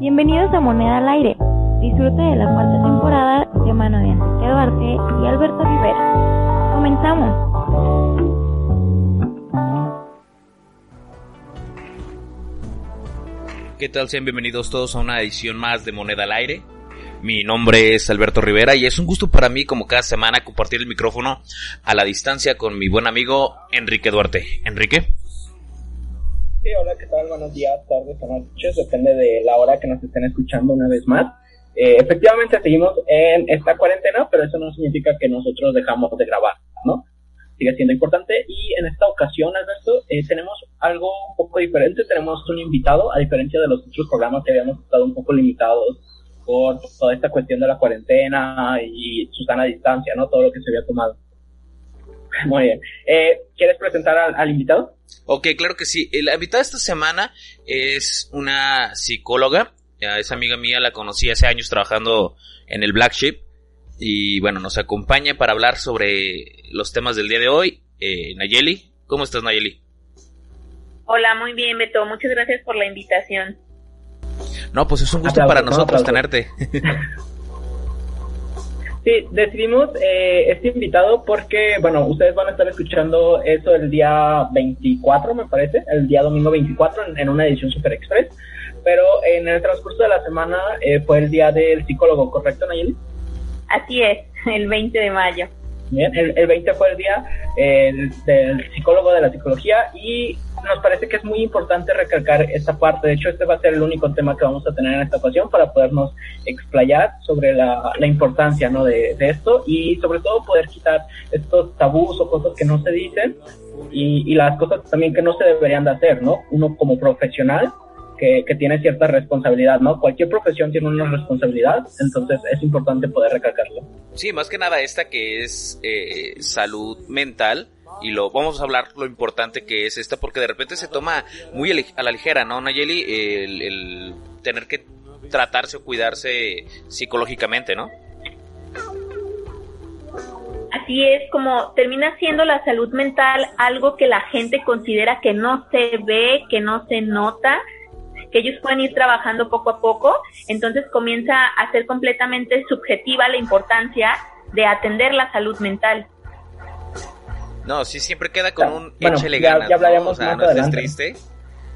Bienvenidos a Moneda al Aire. Disfrute de la cuarta temporada de mano de Enrique Duarte y Alberto Rivera. Comenzamos. ¿Qué tal? Sean bienvenidos todos a una edición más de Moneda al Aire. Mi nombre es Alberto Rivera y es un gusto para mí, como cada semana, compartir el micrófono a la distancia con mi buen amigo Enrique Duarte. Enrique. Hola, ¿qué tal? Buenos días, tardes o noches, depende de la hora que nos estén escuchando una vez más. Eh, efectivamente, seguimos en esta cuarentena, pero eso no significa que nosotros dejamos de grabar, ¿no? Sigue siendo importante y en esta ocasión, Alberto, eh, tenemos algo un poco diferente. Tenemos un invitado, a diferencia de los otros programas que habíamos estado un poco limitados por toda esta cuestión de la cuarentena y su sana distancia, ¿no? Todo lo que se había tomado. Muy bien. Eh, ¿Quieres presentar al, al, invitado? Ok, claro que sí. La invitada esta semana es una psicóloga. Es amiga mía, la conocí hace años trabajando en el Black Sheep. Y bueno, nos acompaña para hablar sobre los temas del día de hoy. Eh, Nayeli, ¿cómo estás Nayeli? Hola, muy bien Beto, muchas gracias por la invitación. No, pues es un gusto para nosotros tenerte. Sí, decidimos eh, este invitado porque, bueno, ustedes van a estar escuchando eso el día 24, me parece, el día domingo 24 en, en una edición Super Express, pero en el transcurso de la semana eh, fue el día del psicólogo, ¿correcto, Nayeli? Así es, el 20 de mayo. Bien, el, el 20 fue el día eh, del psicólogo de la psicología y nos parece que es muy importante recalcar esta parte. De hecho, este va a ser el único tema que vamos a tener en esta ocasión para podernos explayar sobre la, la importancia ¿no? de, de, esto y sobre todo poder quitar estos tabús o cosas que no se dicen y, y las cosas también que no se deberían de hacer, ¿no? Uno como profesional que, que, tiene cierta responsabilidad, ¿no? Cualquier profesión tiene una responsabilidad, entonces es importante poder recalcarlo. Sí, más que nada esta que es eh, salud mental y lo vamos a hablar lo importante que es esta porque de repente se toma muy a la ligera, ¿no, Nayeli? El, el tener que tratarse o cuidarse psicológicamente, ¿no? Así es, como termina siendo la salud mental algo que la gente considera que no se ve, que no se nota, que ellos pueden ir trabajando poco a poco, entonces comienza a ser completamente subjetiva la importancia de atender la salud mental. No, sí siempre queda con un bueno, échele ya, ganas, ya ¿no? O sea, más no triste.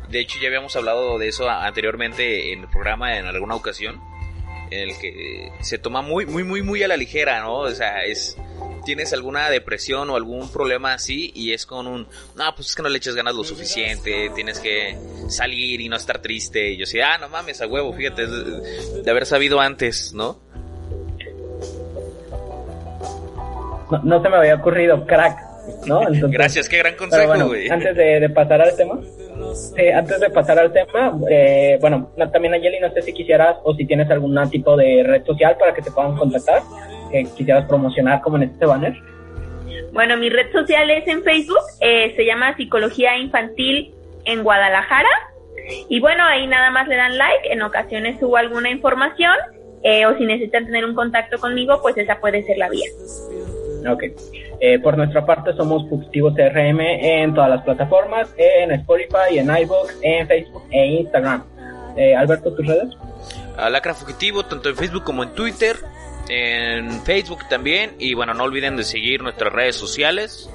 De hecho, ya habíamos hablado de eso anteriormente en el programa en alguna ocasión, en el que se toma muy, muy, muy, muy a la ligera, ¿no? O sea, es tienes alguna depresión o algún problema así y es con un, no, pues es que no le echas ganas lo suficiente, tienes que salir y no estar triste. Y yo decía, ah, no mames, a huevo, fíjate, de, de haber sabido antes, ¿no? ¿no? No se me había ocurrido, crack. ¿No? Entonces, Gracias, qué gran consejo, bueno, antes de, de, pasar al tema, eh, antes de pasar al tema, eh, bueno, también Ayeli, no sé si quisieras o si tienes algún tipo de red social para que te puedan contactar, que quisieras promocionar como en este banner. Bueno, mi red social es en Facebook, eh, se llama Psicología Infantil en Guadalajara. Y bueno, ahí nada más le dan like, en ocasiones subo alguna información, eh, o si necesitan tener un contacto conmigo, pues esa puede ser la vía. Ok. Eh, por nuestra parte somos Fugitivos CRM en todas las plataformas, en Spotify, en iVoox, en Facebook e Instagram. Eh, Alberto, ¿tus redes? Alacra Fugitivo, tanto en Facebook como en Twitter, en Facebook también, y bueno, no olviden de seguir nuestras redes sociales.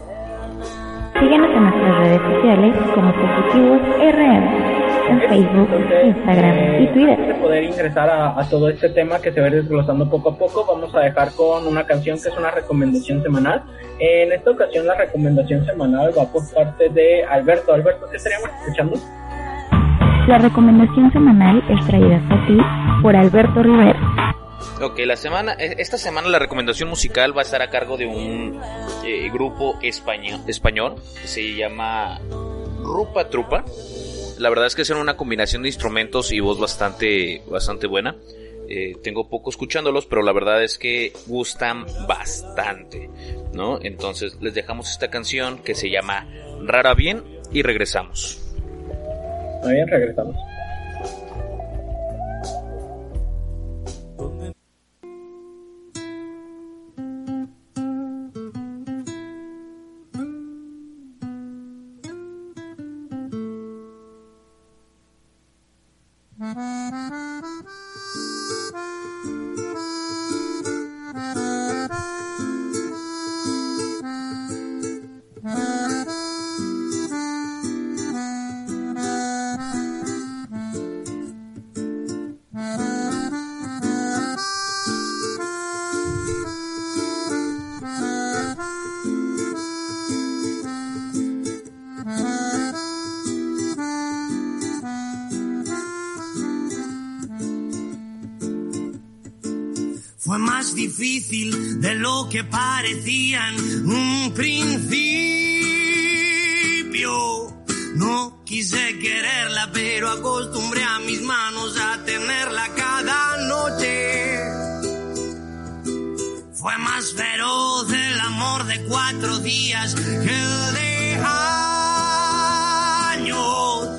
Síguenos en nuestras redes sociales como Fugitivos RM en Facebook, Entonces, Instagram eh, y Twitter. Antes de poder ingresar a, a, todo este tema que se va desglosando poco a poco, vamos a dejar con una canción que es una recomendación semanal. En esta ocasión la recomendación semanal va por parte de Alberto. Alberto, ¿qué estaríamos escuchando? La recomendación semanal es traída hasta ti por Alberto Rivera. Ok, la semana, esta semana la recomendación musical va a estar a cargo de un eh, grupo español, español que se llama Rupa Trupa. La verdad es que son una combinación de instrumentos y voz bastante, bastante buena. Eh, tengo poco escuchándolos, pero la verdad es que gustan bastante, ¿no? Entonces les dejamos esta canción que se llama Rara Bien y regresamos. Muy bien, regresamos. Difícil de lo que parecía en un principio. No quise quererla, pero acostumbré a mis manos a tenerla cada noche. Fue más feroz el amor de cuatro días que el de años.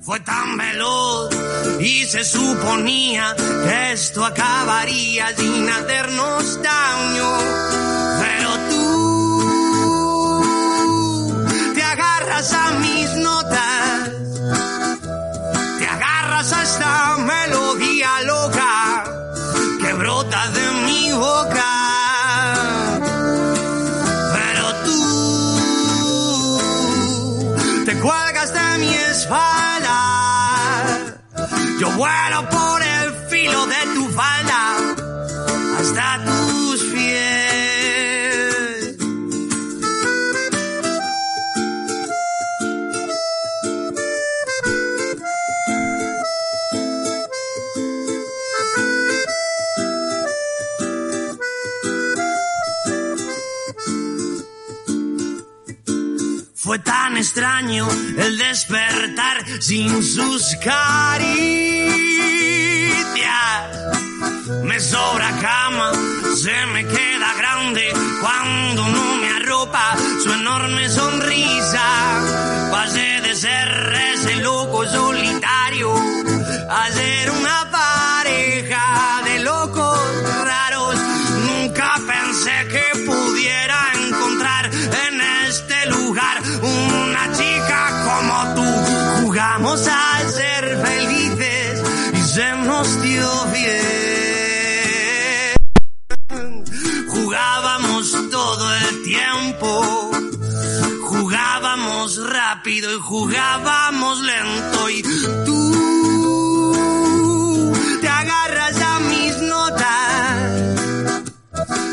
Fue tan veloz y se suponía que esto acabaría sin hacernos daño. Pero tú te agarras a mis notas, te agarras a esta melodía loca que brota de mi boca. Pero tú te cuelgas de mi espalda. Vuelo por el filo de tu falda hasta tus pies. Fue tan extraño el despertar sin sus caricias. Se me queda grande cuando no me arropa su enorme sonrisa. Pasé de ser ese jugábamos lento y tú te agarras a mis notas,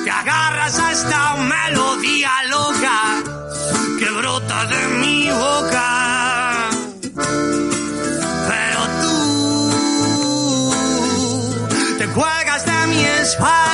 te agarras a esta melodía loca que brota de mi boca. Pero tú te cuelgas de mi espalda.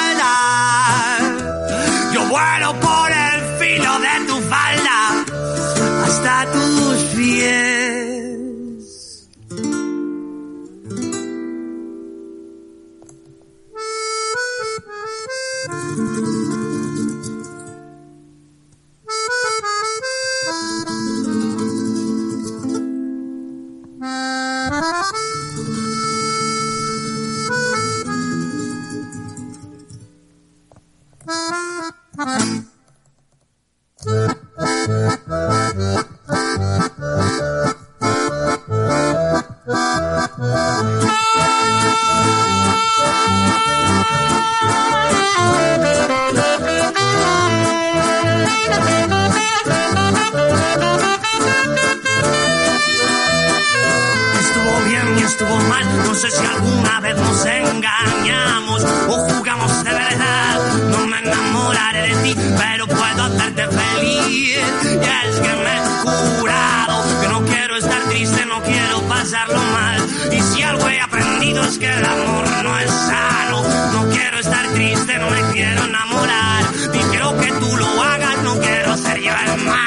Pero puedo hacerte feliz. Y es que me he jurado que no quiero estar triste, no quiero pasarlo mal. Y si algo he aprendido es que el amor no es sano. No quiero estar triste, no me quiero enamorar. Ni quiero que tú lo hagas, no quiero ser yo el malo.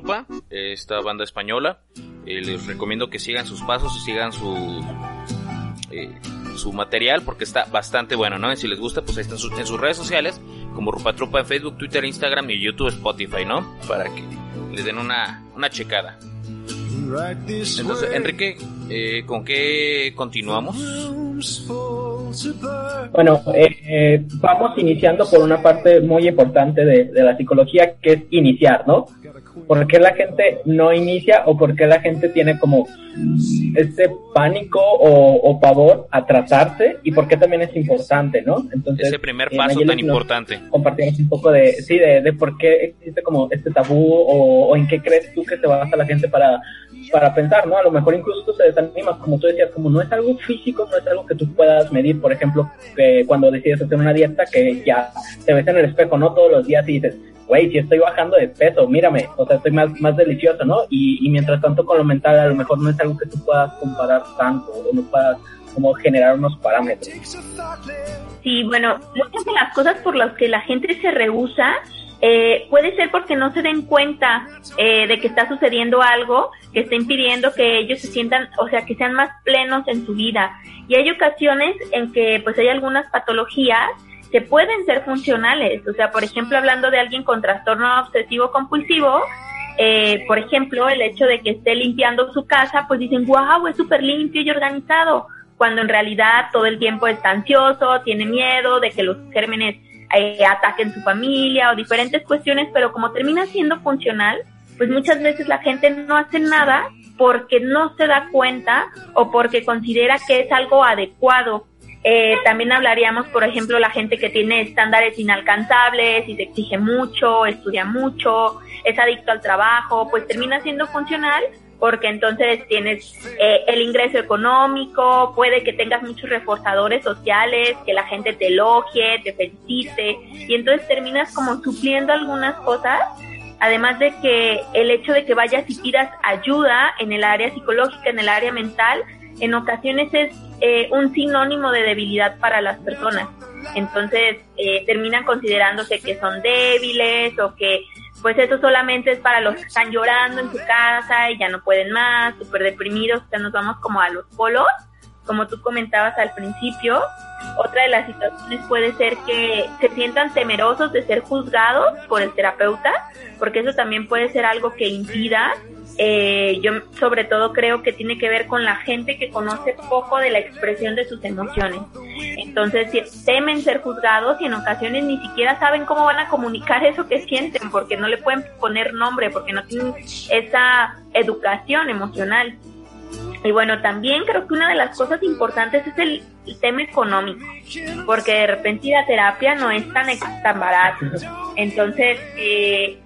Trupa, esta banda española. Eh, les recomiendo que sigan sus pasos y sigan su eh, su material porque está bastante bueno, ¿no? Y si les gusta, pues ahí está en, sus- redes sociales como Rupatrupa en Facebook, Twitter, Instagram y YouTube, Spotify, ¿no? Para que les den una, una checada. Entonces, Enrique, eh, ¿con qué continuamos? Bueno, eh, eh, vamos iniciando por una parte muy importante de, de, la psicología, que es iniciar, ¿no? ¿Por qué la gente no inicia o por qué la gente tiene como este pánico o, o pavor a tratarse y por qué también es importante, ¿no? Entonces, ese primer paso tan importante. Compartimos un poco de, sí, de, de por qué existe como este tabú o, o en qué crees tú que se basa la gente para para pensar, ¿no? A lo mejor incluso se desanima, como tú decías, como no es algo físico, no es algo que tú puedas medir, por ejemplo, que cuando decides hacer una dieta que ya te ves en el espejo, ¿no? Todos los días y dices, güey, si estoy bajando de peso, mírame, o sea, estoy más, más delicioso, ¿no? Y, y mientras tanto con lo mental a lo mejor no es algo que tú puedas comparar tanto, o no puedas como generar unos parámetros. Sí, bueno, muchas de las cosas por las que la gente se rehúsa eh, puede ser porque no se den cuenta eh, de que está sucediendo algo que está impidiendo que ellos se sientan, o sea, que sean más plenos en su vida. Y hay ocasiones en que pues hay algunas patologías que pueden ser funcionales. O sea, por ejemplo, hablando de alguien con trastorno obsesivo compulsivo, eh, por ejemplo, el hecho de que esté limpiando su casa, pues dicen, wow, es súper limpio y organizado, cuando en realidad todo el tiempo está ansioso, tiene miedo de que los gérmenes eh, ataquen su familia o diferentes cuestiones, pero como termina siendo funcional, pues muchas veces la gente no hace nada porque no se da cuenta o porque considera que es algo adecuado. Eh, también hablaríamos, por ejemplo, la gente que tiene estándares inalcanzables y se exige mucho, estudia mucho, es adicto al trabajo, pues termina siendo funcional porque entonces tienes eh, el ingreso económico, puede que tengas muchos reforzadores sociales, que la gente te elogie, te felicite, y entonces terminas como supliendo algunas cosas, además de que el hecho de que vayas y pidas ayuda en el área psicológica, en el área mental, en ocasiones es eh, un sinónimo de debilidad para las personas. Entonces eh, terminan considerándose que son débiles o que pues eso solamente es para los que están llorando en su casa y ya no pueden más, súper deprimidos, o sea, nos vamos como a los polos, como tú comentabas al principio. Otra de las situaciones puede ser que se sientan temerosos de ser juzgados por el terapeuta, porque eso también puede ser algo que impida eh, yo sobre todo creo que tiene que ver con la gente que conoce poco de la expresión de sus emociones. Entonces temen ser juzgados y en ocasiones ni siquiera saben cómo van a comunicar eso que sienten porque no le pueden poner nombre, porque no tienen esa educación emocional. Y bueno, también creo que una de las cosas importantes es el, tema económico, porque de repente la terapia no es tan, tan barato. Entonces, eh,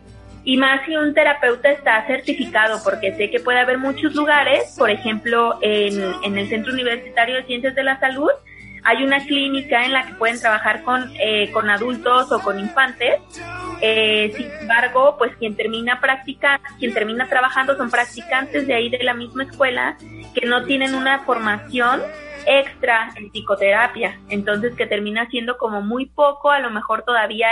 y más si un terapeuta está certificado, porque sé que puede haber muchos lugares, por ejemplo, en, en el Centro Universitario de Ciencias de la Salud, hay una clínica en la que pueden trabajar con, eh, con adultos o con infantes. Eh, sin embargo, pues quien termina practicando, quien termina trabajando son practicantes de ahí de la misma escuela que no tienen una formación extra en psicoterapia, entonces que termina siendo como muy poco, a lo mejor todavía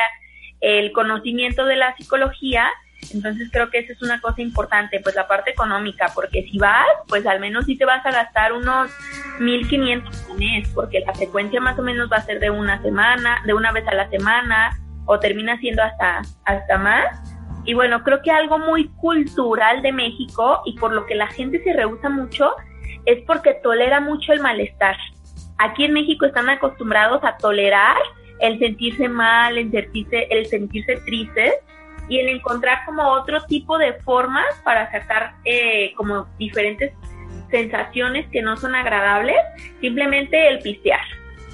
el conocimiento de la psicología. Entonces creo que esa es una cosa importante, pues la parte económica, porque si vas, pues al menos sí te vas a gastar unos 1.500 al mes, porque la frecuencia más o menos va a ser de una semana, de una vez a la semana, o termina siendo hasta, hasta más. Y bueno, creo que algo muy cultural de México y por lo que la gente se rehúsa mucho es porque tolera mucho el malestar. Aquí en México están acostumbrados a tolerar el sentirse mal, el sentirse, el sentirse triste y el encontrar como otro tipo de formas para sacar eh, como diferentes sensaciones que no son agradables, simplemente el pistear,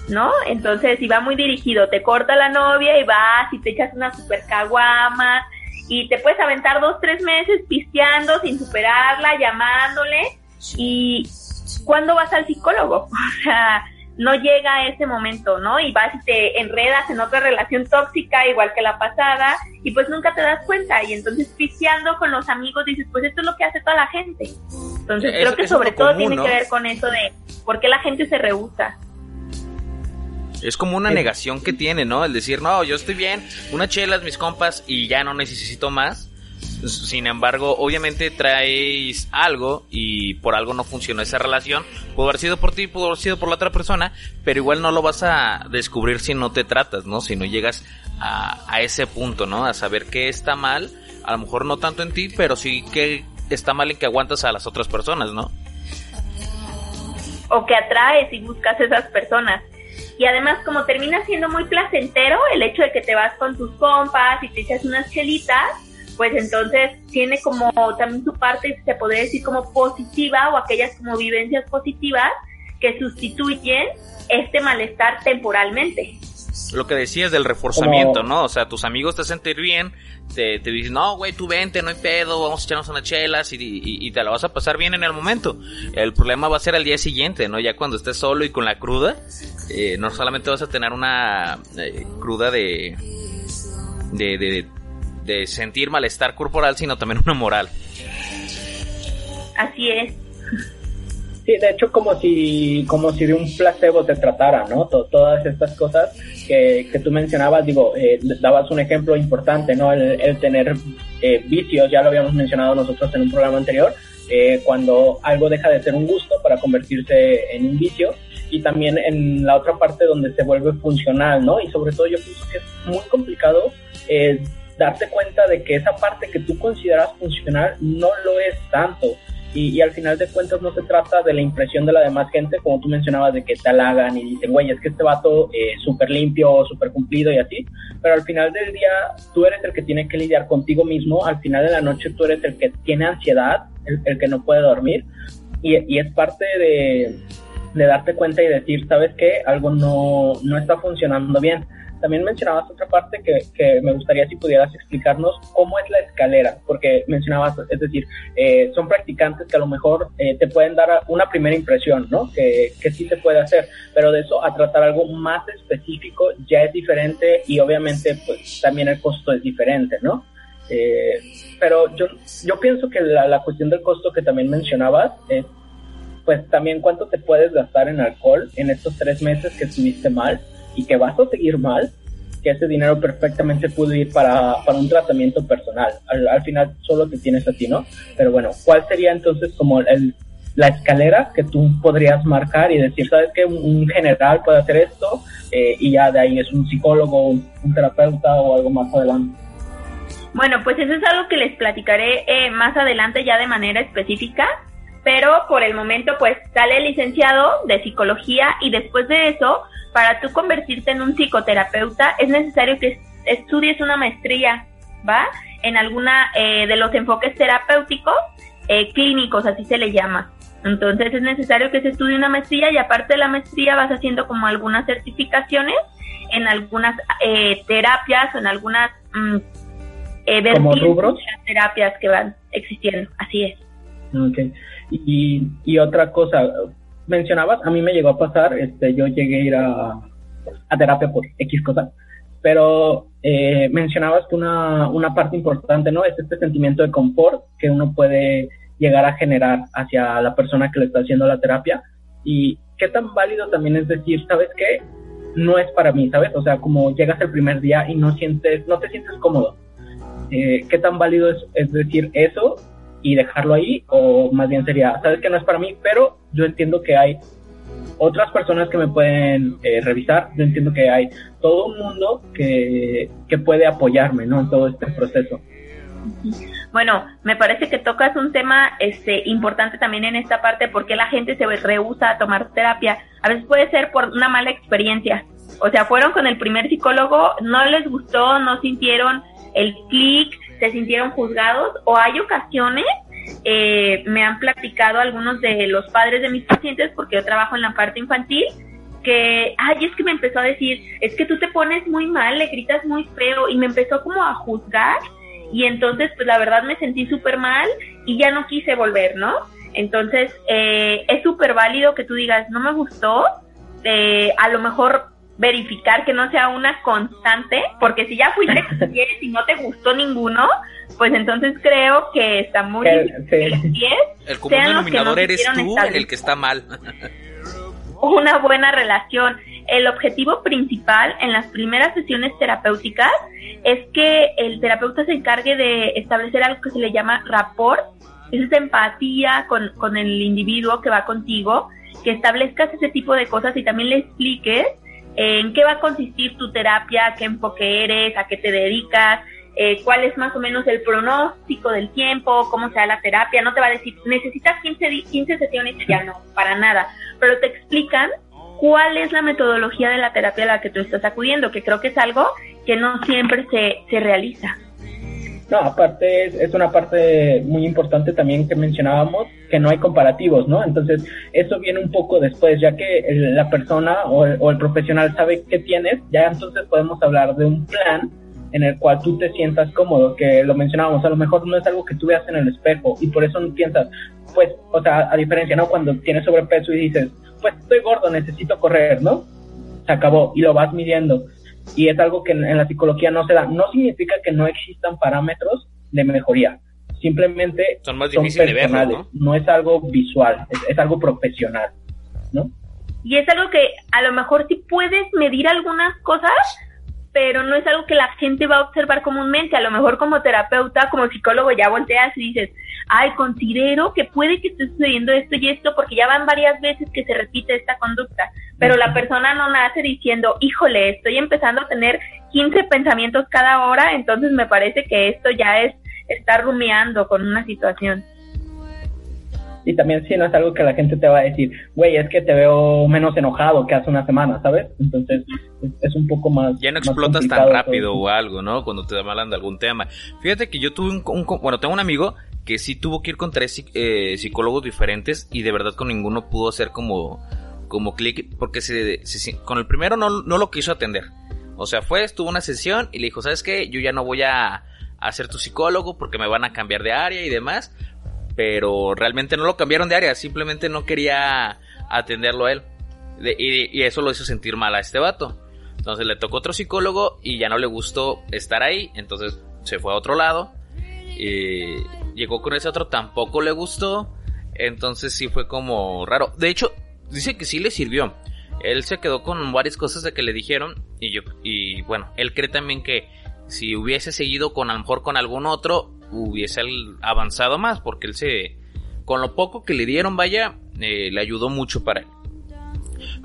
¿no? Entonces, si va muy dirigido, te corta la novia y vas y te echas una super caguama y te puedes aventar dos, tres meses pisteando sin superarla, llamándole y ¿cuándo vas al psicólogo? O sea, no llega a ese momento, ¿no? Y vas y te enredas en otra relación tóxica igual que la pasada y pues nunca te das cuenta y entonces pisteando con los amigos dices, pues esto es lo que hace toda la gente. Entonces creo que sobre todo tiene que ver con eso de por qué la gente se rehúsa. Es como una negación que tiene, ¿no? El decir, no, yo estoy bien, una chela mis compas y ya no necesito más. Sin embargo, obviamente traes algo y por algo no funcionó esa relación. Pudo haber sido por ti, pudo haber sido por la otra persona, pero igual no lo vas a descubrir si no te tratas, ¿no? Si no llegas a, a ese punto, ¿no? A saber qué está mal, a lo mejor no tanto en ti, pero sí que está mal en que aguantas a las otras personas, ¿no? O que atraes y buscas esas personas. Y además, como termina siendo muy placentero el hecho de que te vas con tus compas y te echas unas chelitas, pues entonces tiene como también su parte, se podría decir como positiva o aquellas como vivencias positivas que sustituyen este malestar temporalmente. Lo que decías del reforzamiento, ¿no? O sea, tus amigos te sentir bien, te, te dicen, no, güey, tú vente, no hay pedo, vamos a echarnos unas chelas y, y, te la vas a pasar bien en el momento. El problema va a ser al día siguiente, ¿no? Ya cuando estés solo y con la cruda, eh, no solamente vas a tener una eh, cruda de, de, de, de sentir malestar corporal, sino también una moral. Así es. Sí, de hecho como si, como si de un placebo te tratara, ¿no? todas estas cosas que, que tú mencionabas, digo, eh, dabas un ejemplo importante, ¿no? El, tener eh, vicios, ya lo habíamos mencionado nosotros en un programa anterior, eh, cuando algo deja de ser un gusto para convertirse en un vicio y también en la otra parte donde se vuelve funcional, ¿no? Y sobre todo yo pienso que es muy complicado eh, darte cuenta de que esa parte que tú consideras funcional no lo es tanto. Y, al final de cuentas no se trata de la impresión de la demás gente, como tú mencionabas, de que te halagan y dicen, güey, es que este vato eh, súper limpio, súper cumplido y así, pero al final del día tú eres el que tiene que lidiar contigo mismo, al final de la noche tú eres el que tiene ansiedad, el, que no puede dormir, y, es parte de, de, darte cuenta y decir, ¿sabes qué? Algo no, no está funcionando bien también mencionabas otra parte que, me gustaría si pudieras explicarnos cómo es la escalera, porque mencionabas, es decir, eh, son practicantes que a lo mejor eh, te pueden dar una primera impresión, ¿no? Que, que sí se puede hacer, pero de eso a tratar algo más específico ya es diferente y obviamente pues también el costo es diferente, ¿no? Eh, pero yo, yo pienso que la, la cuestión del costo que también mencionabas es pues también cuánto te puedes gastar en alcohol en estos tres meses que estuviste mal y que vas a seguir mal, que ese dinero perfectamente puede ir para, para un tratamiento personal. Al, final solo te tienes a ti, ¿no? Pero bueno, ¿cuál sería entonces como el, la escalera que tú podrías marcar y decir, sabes que un, general puede hacer esto eh, y ya de ahí es un psicólogo, un, terapeuta o algo más adelante? Bueno, pues eso es algo que les platicaré eh, más adelante ya de manera específica, pero por el momento pues sale licenciado de psicología y después de eso para tú convertirte en un psicoterapeuta es necesario que estudies una maestría, ¿va? En alguna eh, de los enfoques terapéuticos eh, clínicos, así se le llama. Entonces es necesario que se estudie una maestría y aparte de la maestría vas haciendo como algunas certificaciones en algunas eh, terapias o en algunas mm, eh, rubros? terapias que van existiendo. Así es. Y, y otra cosa, mencionabas, a mí me llegó a pasar, este, yo llegué a ir a, terapia por X cosas, pero eh, mencionabas que una, una parte importante, ¿no? Es este sentimiento de confort que uno puede llegar a generar hacia la persona que le está haciendo la terapia y qué tan válido también es decir, ¿sabes qué? No es para mí, ¿sabes? O sea, como llegas el primer día y no sientes, no te sientes cómodo. Eh, ¿Qué tan válido es, es decir eso y dejarlo ahí o más bien sería, sabes que no es para mí, pero yo entiendo que hay otras personas que me pueden eh, revisar, yo entiendo que hay todo un mundo que, que puede apoyarme ¿no? en todo este proceso. Bueno, me parece que tocas un tema este, importante también en esta parte, porque la gente se rehúsa a tomar terapia. A veces puede ser por una mala experiencia. O sea, fueron con el primer psicólogo, no les gustó, no sintieron el clic, se sintieron juzgados o hay ocasiones, eh, me han platicado algunos de los padres de mis pacientes, porque yo trabajo en la parte infantil, que, ay, es que me empezó a decir, es que tú te pones muy mal, le gritas muy feo y me empezó como a juzgar y entonces pues la verdad me sentí súper mal y ya no quise volver, ¿no? Entonces eh, es súper válido que tú digas, no me gustó, eh, a lo mejor verificar que no sea una constante, porque si ya fuiste y no te gustó ninguno, pues entonces creo que está muy El común denominador eres tú el que está mal. una buena relación. El objetivo principal en las primeras sesiones terapéuticas es que el terapeuta se encargue de establecer algo que se le llama rapport, es esa empatía con, con el individuo que va contigo, que establezcas ese tipo de cosas y también le expliques en qué va a consistir tu terapia, qué enfoque eres, a qué te dedicas, eh, cuál es más o menos el pronóstico del tiempo, cómo sea la terapia. No te va a decir, necesitas 15, 15 sesiones, ya no, para nada. Pero te explican cuál es la metodología de la terapia a la que tú estás acudiendo, que creo que es algo que no siempre se, se realiza. No, aparte es, es, una parte muy importante también que mencionábamos, que no hay comparativos, ¿no? Entonces, eso viene un poco después, ya que la persona o el, o el profesional sabe qué tienes, ya entonces podemos hablar de un plan en el cual tú te sientas cómodo, que lo mencionábamos, a lo mejor no es algo que tú veas en el espejo y por eso no piensas, pues, o sea, a diferencia, ¿no? Cuando tienes sobrepeso y dices, pues estoy gordo, necesito correr, ¿no? Se acabó y lo vas midiendo. Y es algo que en, la psicología no se da. No significa que no existan parámetros de mejoría. Simplemente son más difíciles de verlo, ¿no? ¿no? es algo visual, es, es algo profesional, ¿no? Y es algo que a lo mejor sí puedes medir algunas cosas, pero no es algo que la gente va a observar comúnmente. A lo mejor como terapeuta, como psicólogo, ya volteas y dices, ay, considero que puede que esté sucediendo esto y esto porque ya van varias veces que se repite esta conducta, pero la persona no nace diciendo, híjole, estoy empezando a tener 15 pensamientos cada hora, entonces me parece que esto ya es estar rumiando con una situación y también si no es algo que la gente te va a decir, güey, es que te veo menos enojado que hace una semana, ¿sabes? Entonces es, un poco más... Ya no explotas tan rápido o algo, ¿no? Cuando te hablan de algún tema. Fíjate que yo tuve un, bueno, tengo un amigo que sí tuvo que ir con tres eh, psicólogos diferentes y de verdad con ninguno pudo hacer como, como clic porque se, con el primero no, no lo quiso atender. O sea, fue, estuvo una sesión y le dijo, ¿sabes qué? Yo ya no voy a, a ser tu psicólogo porque me van a cambiar de área y demás pero realmente no lo cambiaron de área, simplemente no quería atenderlo a él. y, eso lo hizo sentir mal a este vato. Entonces le tocó otro psicólogo y ya no le gustó estar ahí, entonces se fue a otro lado. Y llegó con ese otro, tampoco le gustó. Entonces sí fue como raro. De hecho, dice que sí le sirvió. Él se quedó con varias cosas de que le dijeron y yo y bueno, él cree también que si hubiese seguido con a lo mejor con algún otro hubiese avanzado más, porque él se, con lo poco que le dieron, vaya, eh, le ayudó mucho para él.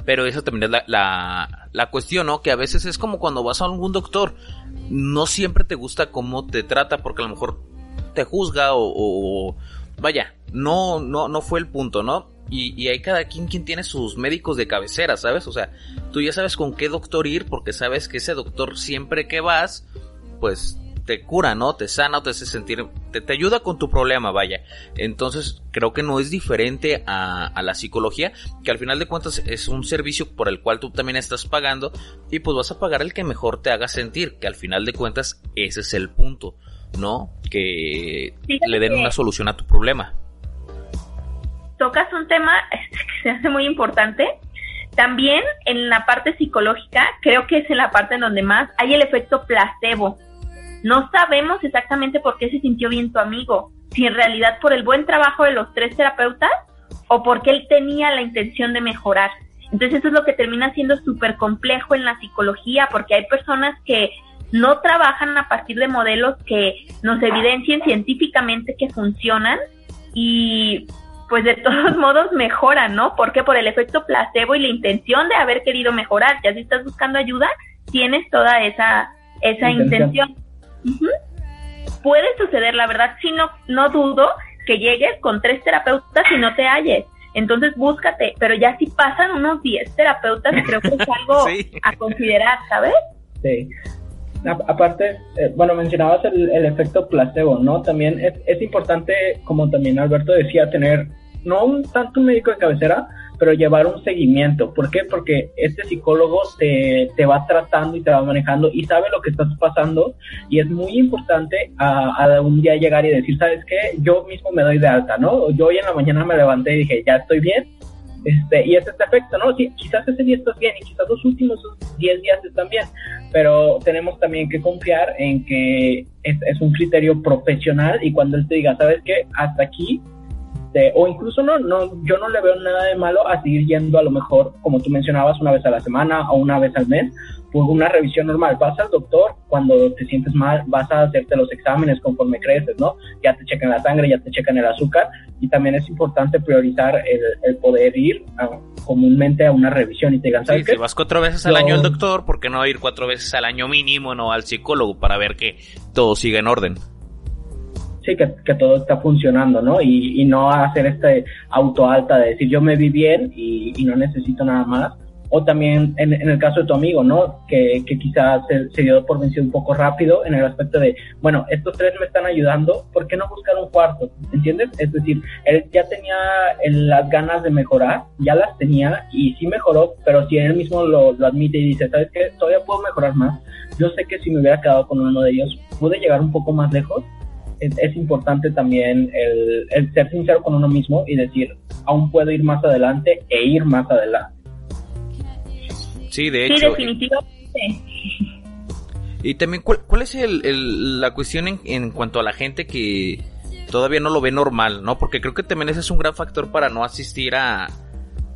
Pero eso también es la, la, cuestión, ¿no? Que a veces es como cuando vas a algún doctor, no siempre te gusta cómo te trata, porque a lo mejor te juzga o, o vaya, no, no, no fue el punto, ¿no? Y, y, hay cada quien quien tiene sus médicos de cabecera, ¿sabes? O sea, tú ya sabes con qué doctor ir porque sabes que ese doctor siempre que vas, pues te cura, ¿no? Te sana, te hace sentir, te, te, ayuda con tu problema, vaya. Entonces, creo que no es diferente a, a, la psicología, que al final de cuentas es un servicio por el cual tú también estás pagando y pues vas a pagar el que mejor te haga sentir, que al final de cuentas ese es el punto, ¿no? Que le den una solución a tu problema. Tocas un tema que se hace muy importante. También en la parte psicológica, creo que es en la parte en donde más hay el efecto placebo no sabemos exactamente por qué se sintió bien tu amigo, si en realidad por el buen trabajo de los tres terapeutas o porque él tenía la intención de mejorar. Entonces eso es lo que termina siendo súper complejo en la psicología, porque hay personas que no trabajan a partir de modelos que nos evidencien científicamente que funcionan y pues de todos modos mejoran, ¿no? Porque por el efecto placebo y la intención de haber querido mejorar, ya si estás buscando ayuda, tienes toda esa, esa intención. Puede suceder, la verdad, si no, no dudo que llegues con tres terapeutas y no te halles. Entonces búscate, pero ya si pasan unos 10 terapeutas, creo que es algo a considerar, ¿sabes? Sí. Aparte, eh, bueno, mencionabas el, efecto placebo, ¿no? También es, importante, como también Alberto decía, tener no un tanto un médico de cabecera, pero llevar un seguimiento. ¿Por qué? Porque este psicólogo te, te va tratando y te va manejando y sabe lo que estás pasando y es muy importante a, un día llegar y decir, ¿sabes qué? Yo mismo me doy de alta, ¿no? Yo hoy en la mañana me levanté y dije, ya estoy bien. Este, y es este efecto, ¿no? Sí, quizás ese día estás bien y quizás los últimos 10 días están bien, pero tenemos también que confiar en que es, es un criterio profesional y cuando él te diga, ¿sabes qué? Hasta aquí o incluso no, no, yo no le veo nada de malo a seguir yendo a lo mejor, como tú mencionabas, una vez a la semana o una vez al mes, una revisión normal. Vas al doctor cuando te sientes mal, vas a hacerte los exámenes conforme creces, ¿no? Ya te checan la sangre, ya te checan el azúcar y también es importante priorizar el, poder ir comúnmente a una revisión y te digan, ¿sabes Si vas cuatro veces al año al doctor, ¿por qué no ir cuatro veces al año mínimo, no al psicólogo, para ver que todo siga en orden? Sí, que, que todo está funcionando, ¿no? Y, y no hacer este auto alta de decir yo me vi bien y, y no necesito nada más o también en, el caso de tu amigo, ¿no? Que, que quizás se, dio por vencido un poco rápido en el aspecto de, bueno, estos tres me están ayudando, ¿por qué no buscar un cuarto? ¿Entiendes? Es decir, él ya tenía las ganas de mejorar, ya las tenía y sí mejoró, pero si él mismo lo, admite y dice, ¿sabes qué? Todavía puedo mejorar más. Yo sé que si me hubiera quedado con uno de ellos, pude llegar un poco más lejos. Es, es importante también el, el ser sincero con uno mismo y decir, aún puedo ir más adelante e ir más adelante. Sí, de hecho. definitivamente. Y también, ¿cuál, es el, la cuestión en, cuanto a la gente que todavía no lo ve normal, ¿no? Porque creo que también ese es un gran factor para no asistir a,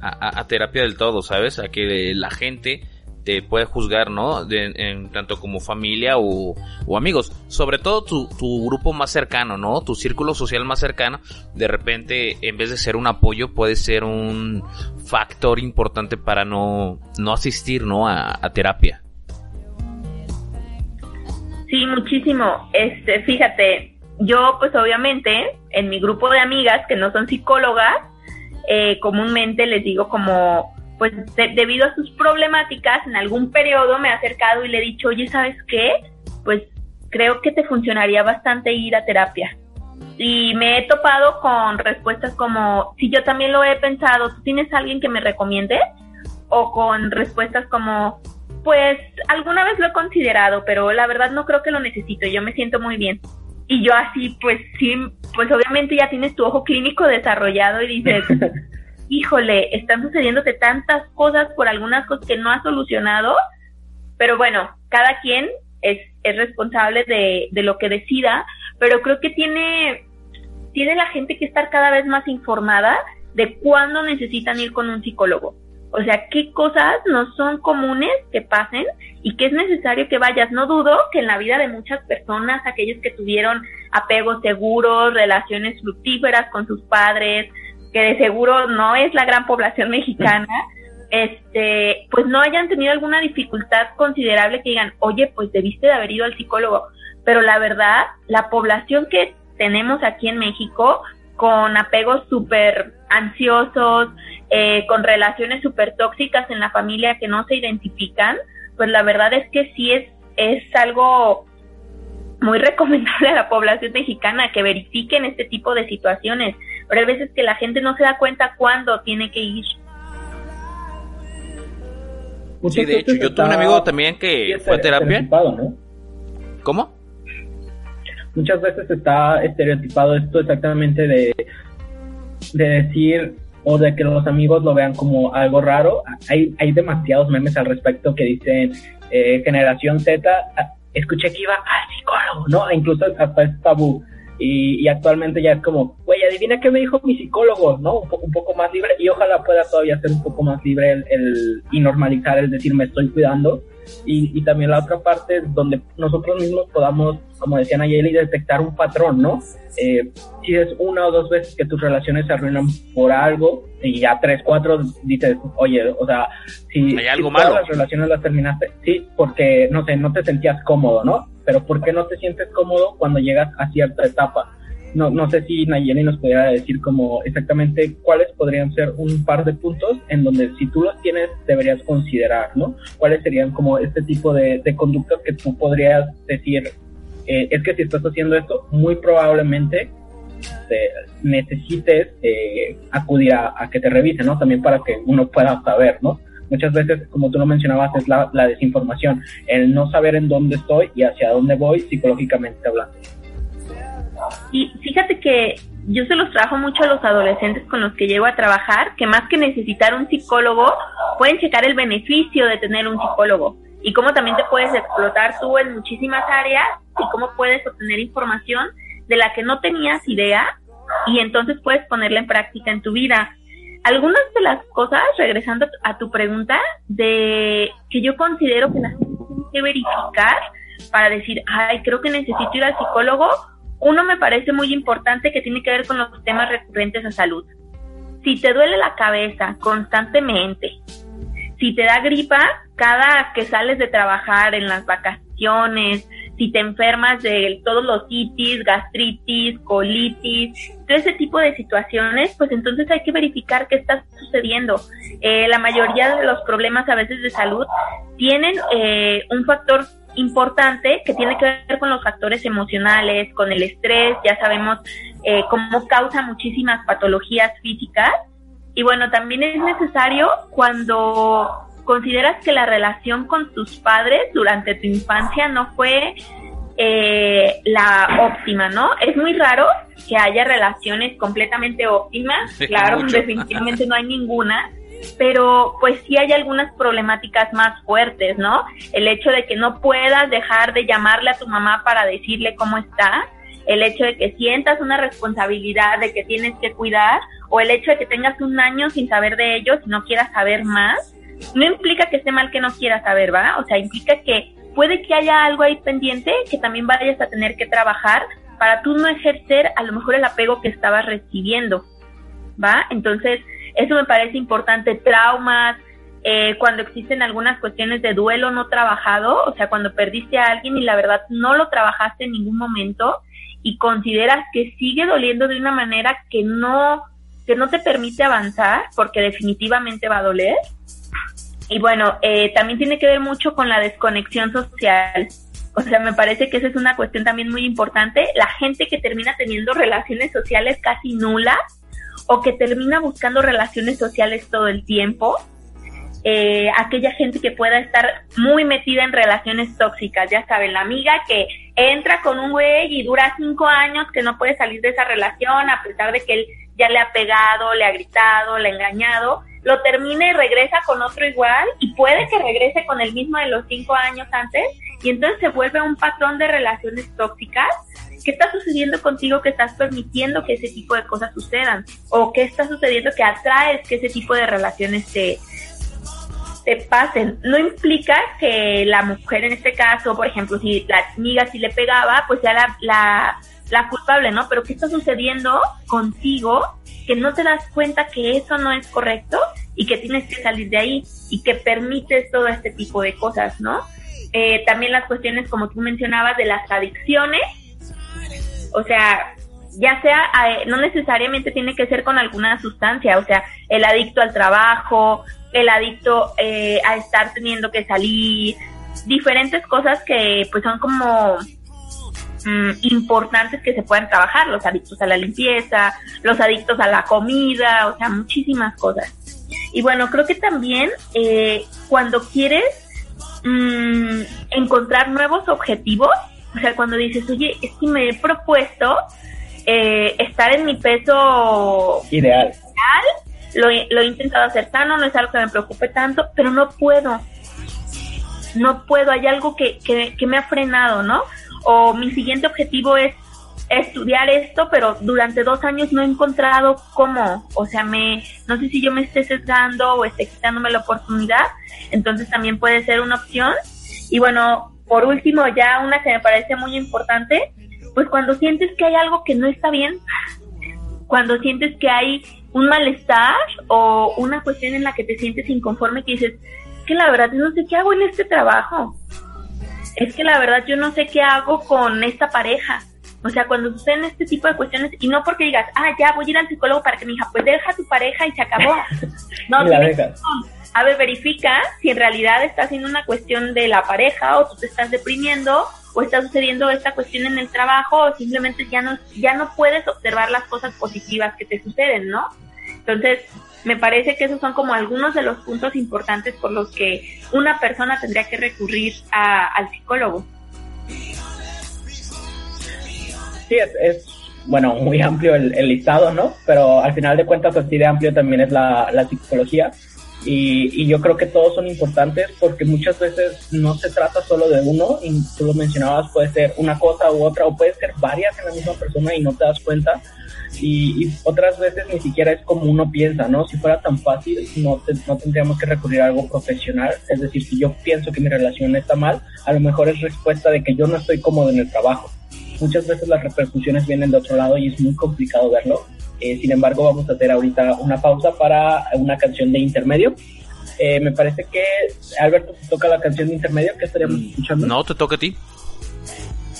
a, terapia del todo, ¿sabes? A que la gente te puede juzgar, ¿no? en, tanto como familia o, amigos. Sobre todo tu, grupo más cercano, ¿no? Tu círculo social más cercano. De repente, en vez de ser un apoyo, puede ser un factor importante para no, no asistir, ¿no? A, terapia. Sí, muchísimo. Este, fíjate, yo pues obviamente en mi grupo de amigas que no son psicólogas, eh, comúnmente les digo como pues debido a sus problemáticas, en algún periodo me he acercado y le he dicho, oye, ¿sabes qué? Pues creo que te funcionaría bastante ir a terapia. Y me he topado con respuestas como, si yo también lo he pensado, ¿tú tienes alguien que me recomiende? O con respuestas como, pues alguna vez lo he considerado, pero la verdad no creo que lo necesito, yo me siento muy bien. Y yo así, pues sí, pues obviamente ya tienes tu ojo clínico desarrollado y dices, híjole, están sucediéndote tantas cosas por algunas cosas que no has solucionado, pero bueno, cada quien es, es responsable de, de lo que decida, pero creo que tiene, tiene la gente que estar cada vez más informada de cuándo necesitan ir con un psicólogo. O sea, qué cosas no son comunes que pasen y que es necesario que vayas. No dudo que en la vida de muchas personas, aquellos que tuvieron apegos seguros, relaciones fructíferas con sus padres, que de seguro no es la gran población mexicana, este, pues no hayan tenido alguna dificultad considerable que digan, oye, pues debiste de haber ido al psicólogo. Pero la verdad, la población que tenemos aquí en México, con apegos súper ansiosos, eh, con relaciones súper tóxicas en la familia que no se identifican, pues la verdad es que sí es, es algo muy recomendable a la población mexicana que verifiquen este tipo de situaciones pero hay veces que la gente no se da cuenta cuándo tiene que ir. Sí, de hecho, yo tuve un amigo también que fue a terapia. ¿Cómo? Muchas veces está estereotipado esto exactamente de, de decir o de que los amigos lo vean como algo raro. Hay, hay demasiados memes al respecto que dicen eh, generación Z, ah, escuché que iba al psicólogo, ¿no? Incluso hasta es tabú. Y, actualmente ya es como, güey, adivina qué me dijo mi psicólogo, ¿no? Un, poco, un poco más libre y ojalá pueda todavía ser un poco más libre el, y normalizar el decir me estoy cuidando. Y, y, también la otra parte donde nosotros mismos podamos, como decían ayer, detectar un patrón, ¿no? Eh, si es una o dos veces que tus relaciones se arruinan por algo y ya tres, cuatro dices, oye, o sea, si, ¿Hay algo todas malo? las relaciones las terminaste, sí, porque, no sé, no te sentías cómodo, ¿no? pero ¿por qué no te sientes cómodo cuando llegas a cierta etapa? No, no sé si Nayeli nos pudiera decir como exactamente cuáles podrían ser un par de puntos en donde si tú los tienes deberías considerar, ¿no? ¿Cuáles serían como este tipo de, conductas que tú podrías decir, eh, es que si estás haciendo esto, muy probablemente necesites eh, acudir a, que te revisen, ¿no? También para que uno pueda saber, ¿no? Muchas veces, como tú lo mencionabas, es la, desinformación, el no saber en dónde estoy y hacia dónde voy psicológicamente hablando. Y fíjate que yo se los trabajo mucho a los adolescentes con los que llego a trabajar, que más que necesitar un psicólogo, pueden checar el beneficio de tener un psicólogo y cómo también te puedes explotar tú en muchísimas áreas y cómo puedes obtener información de la que no tenías idea y entonces puedes ponerla en práctica en tu vida. Algunas de las cosas, regresando a tu pregunta, de que yo considero que la gente tiene que verificar para decir, ay, creo que necesito ir al psicólogo, uno me parece muy importante que tiene que ver con los temas recurrentes a salud. Si te duele la cabeza constantemente, si te da gripa cada que sales de trabajar en las vacaciones, si te enfermas de todos los itis, gastritis, colitis, todo ese tipo de situaciones, pues entonces hay que verificar qué está sucediendo. Eh, la mayoría de los problemas a veces de salud tienen eh, un factor importante que tiene que ver con los factores emocionales, con el estrés, ya sabemos eh, cómo causa muchísimas patologías físicas. Y bueno, también es necesario cuando consideras que la relación con tus padres durante tu infancia no fue eh, la óptima, ¿no? Es muy raro que haya relaciones completamente óptimas, claro, definitivamente no hay ninguna, pero pues sí hay algunas problemáticas más fuertes, ¿no? El hecho de que no puedas dejar de llamarle a tu mamá para decirle cómo está, el hecho de que sientas una responsabilidad de que tienes que cuidar, o el hecho de que tengas un año sin saber de ellos y no quieras saber más, no implica que esté mal que no quieras saber, ¿va? O sea, implica que puede que haya algo ahí pendiente que también vayas a tener que trabajar para tú no ejercer a lo mejor el apego que estabas recibiendo, ¿va? Entonces, eso me parece importante. Traumas, eh, cuando existen algunas cuestiones de duelo no trabajado, o sea, cuando perdiste a alguien y la verdad no lo trabajaste en ningún momento y consideras que sigue doliendo de una manera que no que no te permite avanzar, porque definitivamente va a doler. Y bueno, eh, también tiene que ver mucho con la desconexión social. O sea, me parece que esa es una cuestión también muy importante. La gente que termina teniendo relaciones sociales casi nulas o que termina buscando relaciones sociales todo el tiempo. Eh, aquella gente que pueda estar muy metida en relaciones tóxicas, ya saben, la amiga que entra con un güey y dura cinco años que no puede salir de esa relación a pesar de que él ya le ha pegado, le ha gritado, le ha engañado, lo termina y regresa con otro igual y puede que regrese con el mismo de los cinco años antes y entonces se vuelve un patrón de relaciones tóxicas ¿Qué está sucediendo contigo que estás permitiendo que ese tipo de cosas sucedan? ¿O qué está sucediendo que atraes que ese tipo de relaciones te, te pasen? No implica que la mujer en este caso, por ejemplo, si la amiga sí le pegaba, pues sea la, la, la culpable, ¿no? Pero ¿qué está sucediendo contigo que no te das cuenta que eso no es correcto y que tienes que salir de ahí y que permites todo este tipo de cosas, ¿no? Eh, también las cuestiones, como tú mencionabas, de las adicciones o sea, ya sea, eh, no necesariamente tiene que ser con alguna sustancia, o sea, el adicto al trabajo, el adicto eh, a estar teniendo que salir, diferentes cosas que pues son como mm, importantes que se puedan trabajar, los adictos a la limpieza, los adictos a la comida, o sea, muchísimas cosas. Y bueno, creo que también eh, cuando quieres mm, encontrar nuevos objetivos, o sea, cuando dices, oye, es que me he propuesto eh, estar en mi peso ideal. lo, lo he intentado hacer sano, no es algo que me preocupe tanto, pero no puedo. No puedo, hay algo que, que, que me ha frenado, ¿no? O mi siguiente objetivo es estudiar esto, pero durante dos años no he encontrado cómo, o sea, me, no sé si yo me esté sesgando o esté quitándome la oportunidad, entonces también puede ser una opción. Y bueno, por último, ya una que me parece muy importante, pues cuando sientes que hay algo que no está bien, cuando sientes que hay un malestar o una cuestión en la que te sientes inconforme, que dices, que la verdad yo no sé qué hago en este trabajo, es que la verdad yo no sé qué hago con esta pareja. O sea, cuando suceden este tipo de cuestiones, y no porque digas, ah, ya voy a ir al psicólogo para que mi hija, pues deja a tu pareja y se acabó. No, la a ver, verifica si en realidad está siendo una cuestión de la pareja o tú te estás deprimiendo o está sucediendo esta cuestión en el trabajo o simplemente ya no, ya no puedes observar las cosas positivas que te suceden, ¿no? Entonces, me parece que esos son como algunos de los puntos importantes por los que una persona tendría que recurrir al psicólogo. Sí, es, bueno, muy amplio el, listado, ¿no? Pero al final de cuentas, así de amplio también es la, la psicología Y, yo creo que todos son importantes porque muchas veces no se trata solo de uno, y tú lo mencionabas, puede ser una cosa u otra, o puede ser varias en la misma persona y no te das cuenta. Y, otras veces ni siquiera es como uno piensa, ¿no? Si fuera tan fácil, no, no tendríamos que recurrir a algo profesional. Es decir, si yo pienso que mi relación está mal, a lo mejor es respuesta de que yo no estoy cómodo en el trabajo. Muchas veces las repercusiones vienen de otro lado y es muy complicado verlo eh, sin embargo, vamos a hacer ahorita una pausa para una canción de intermedio. Eh, me parece que Alberto te toca la canción de intermedio que estaríamos mm, escuchando. No, te toca a ti.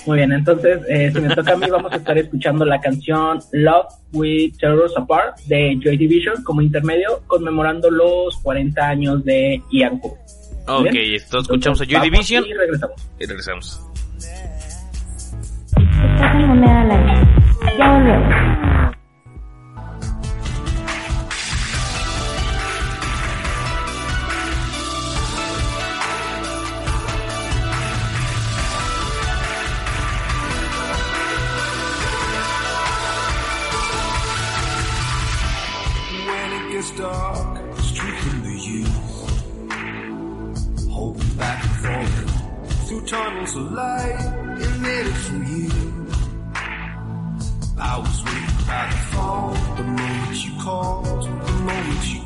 Muy bien, entonces, eh, si me toca a mí, vamos a estar escuchando la canción Love with Terrors Apart de Joy Division como intermedio, conmemorando los 40 años de Ian. Ok, entonces escuchamos a Joy Division y regresamos. Y regresamos. Estás en moneda al aire. Ya volvemos. Dark, streaking the youth. Holding back and forth through tunnels of light, in it for you. I was waiting by the phone, the moment you called, the moment you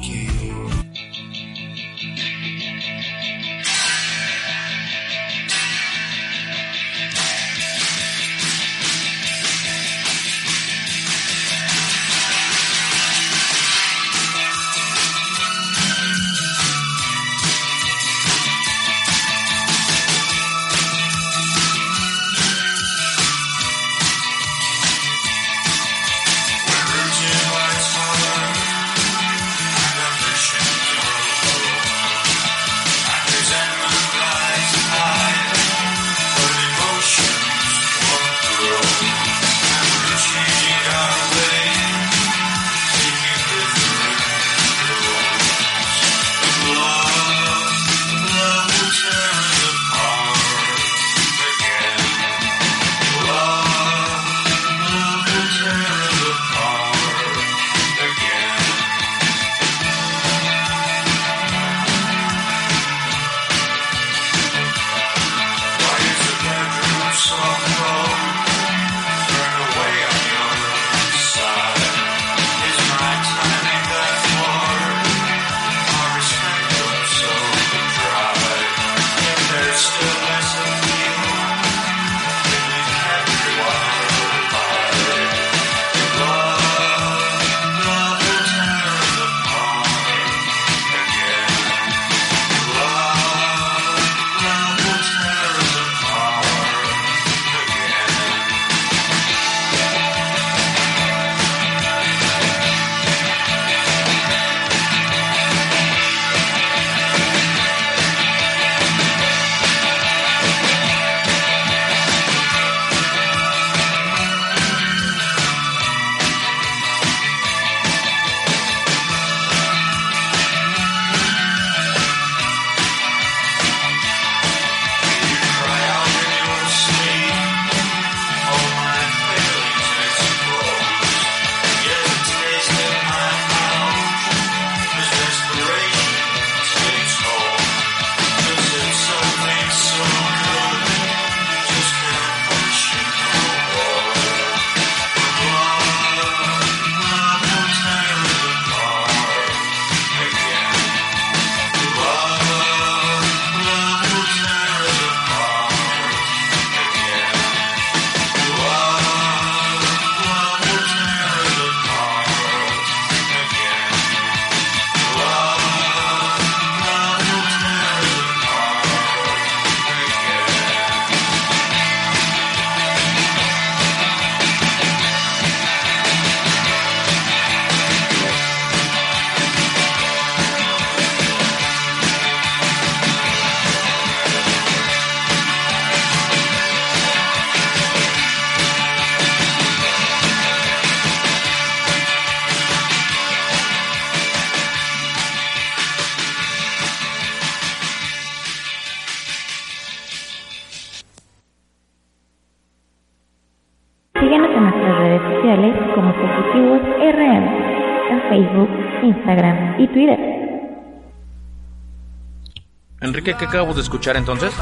¿qué acabamos de escuchar entonces?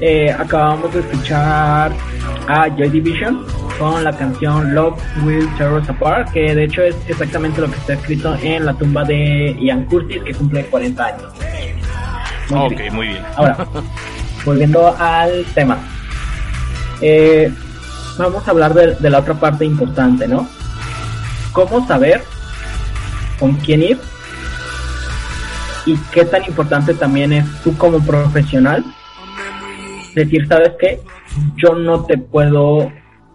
Eh, acabamos de escuchar a Joy Division con la canción Love Will Tear Us Apart, que de hecho es exactamente lo que está escrito en la tumba de Ian Curtis, que cumple 40 años. ok, muy bien. Ahora, volviendo al tema. Eh, vamos a hablar de, de la otra parte importante, ¿no? ¿Cómo saber con quién ir? Y qué tan importante también es tú como profesional decir, ¿sabes qué? Yo no te puedo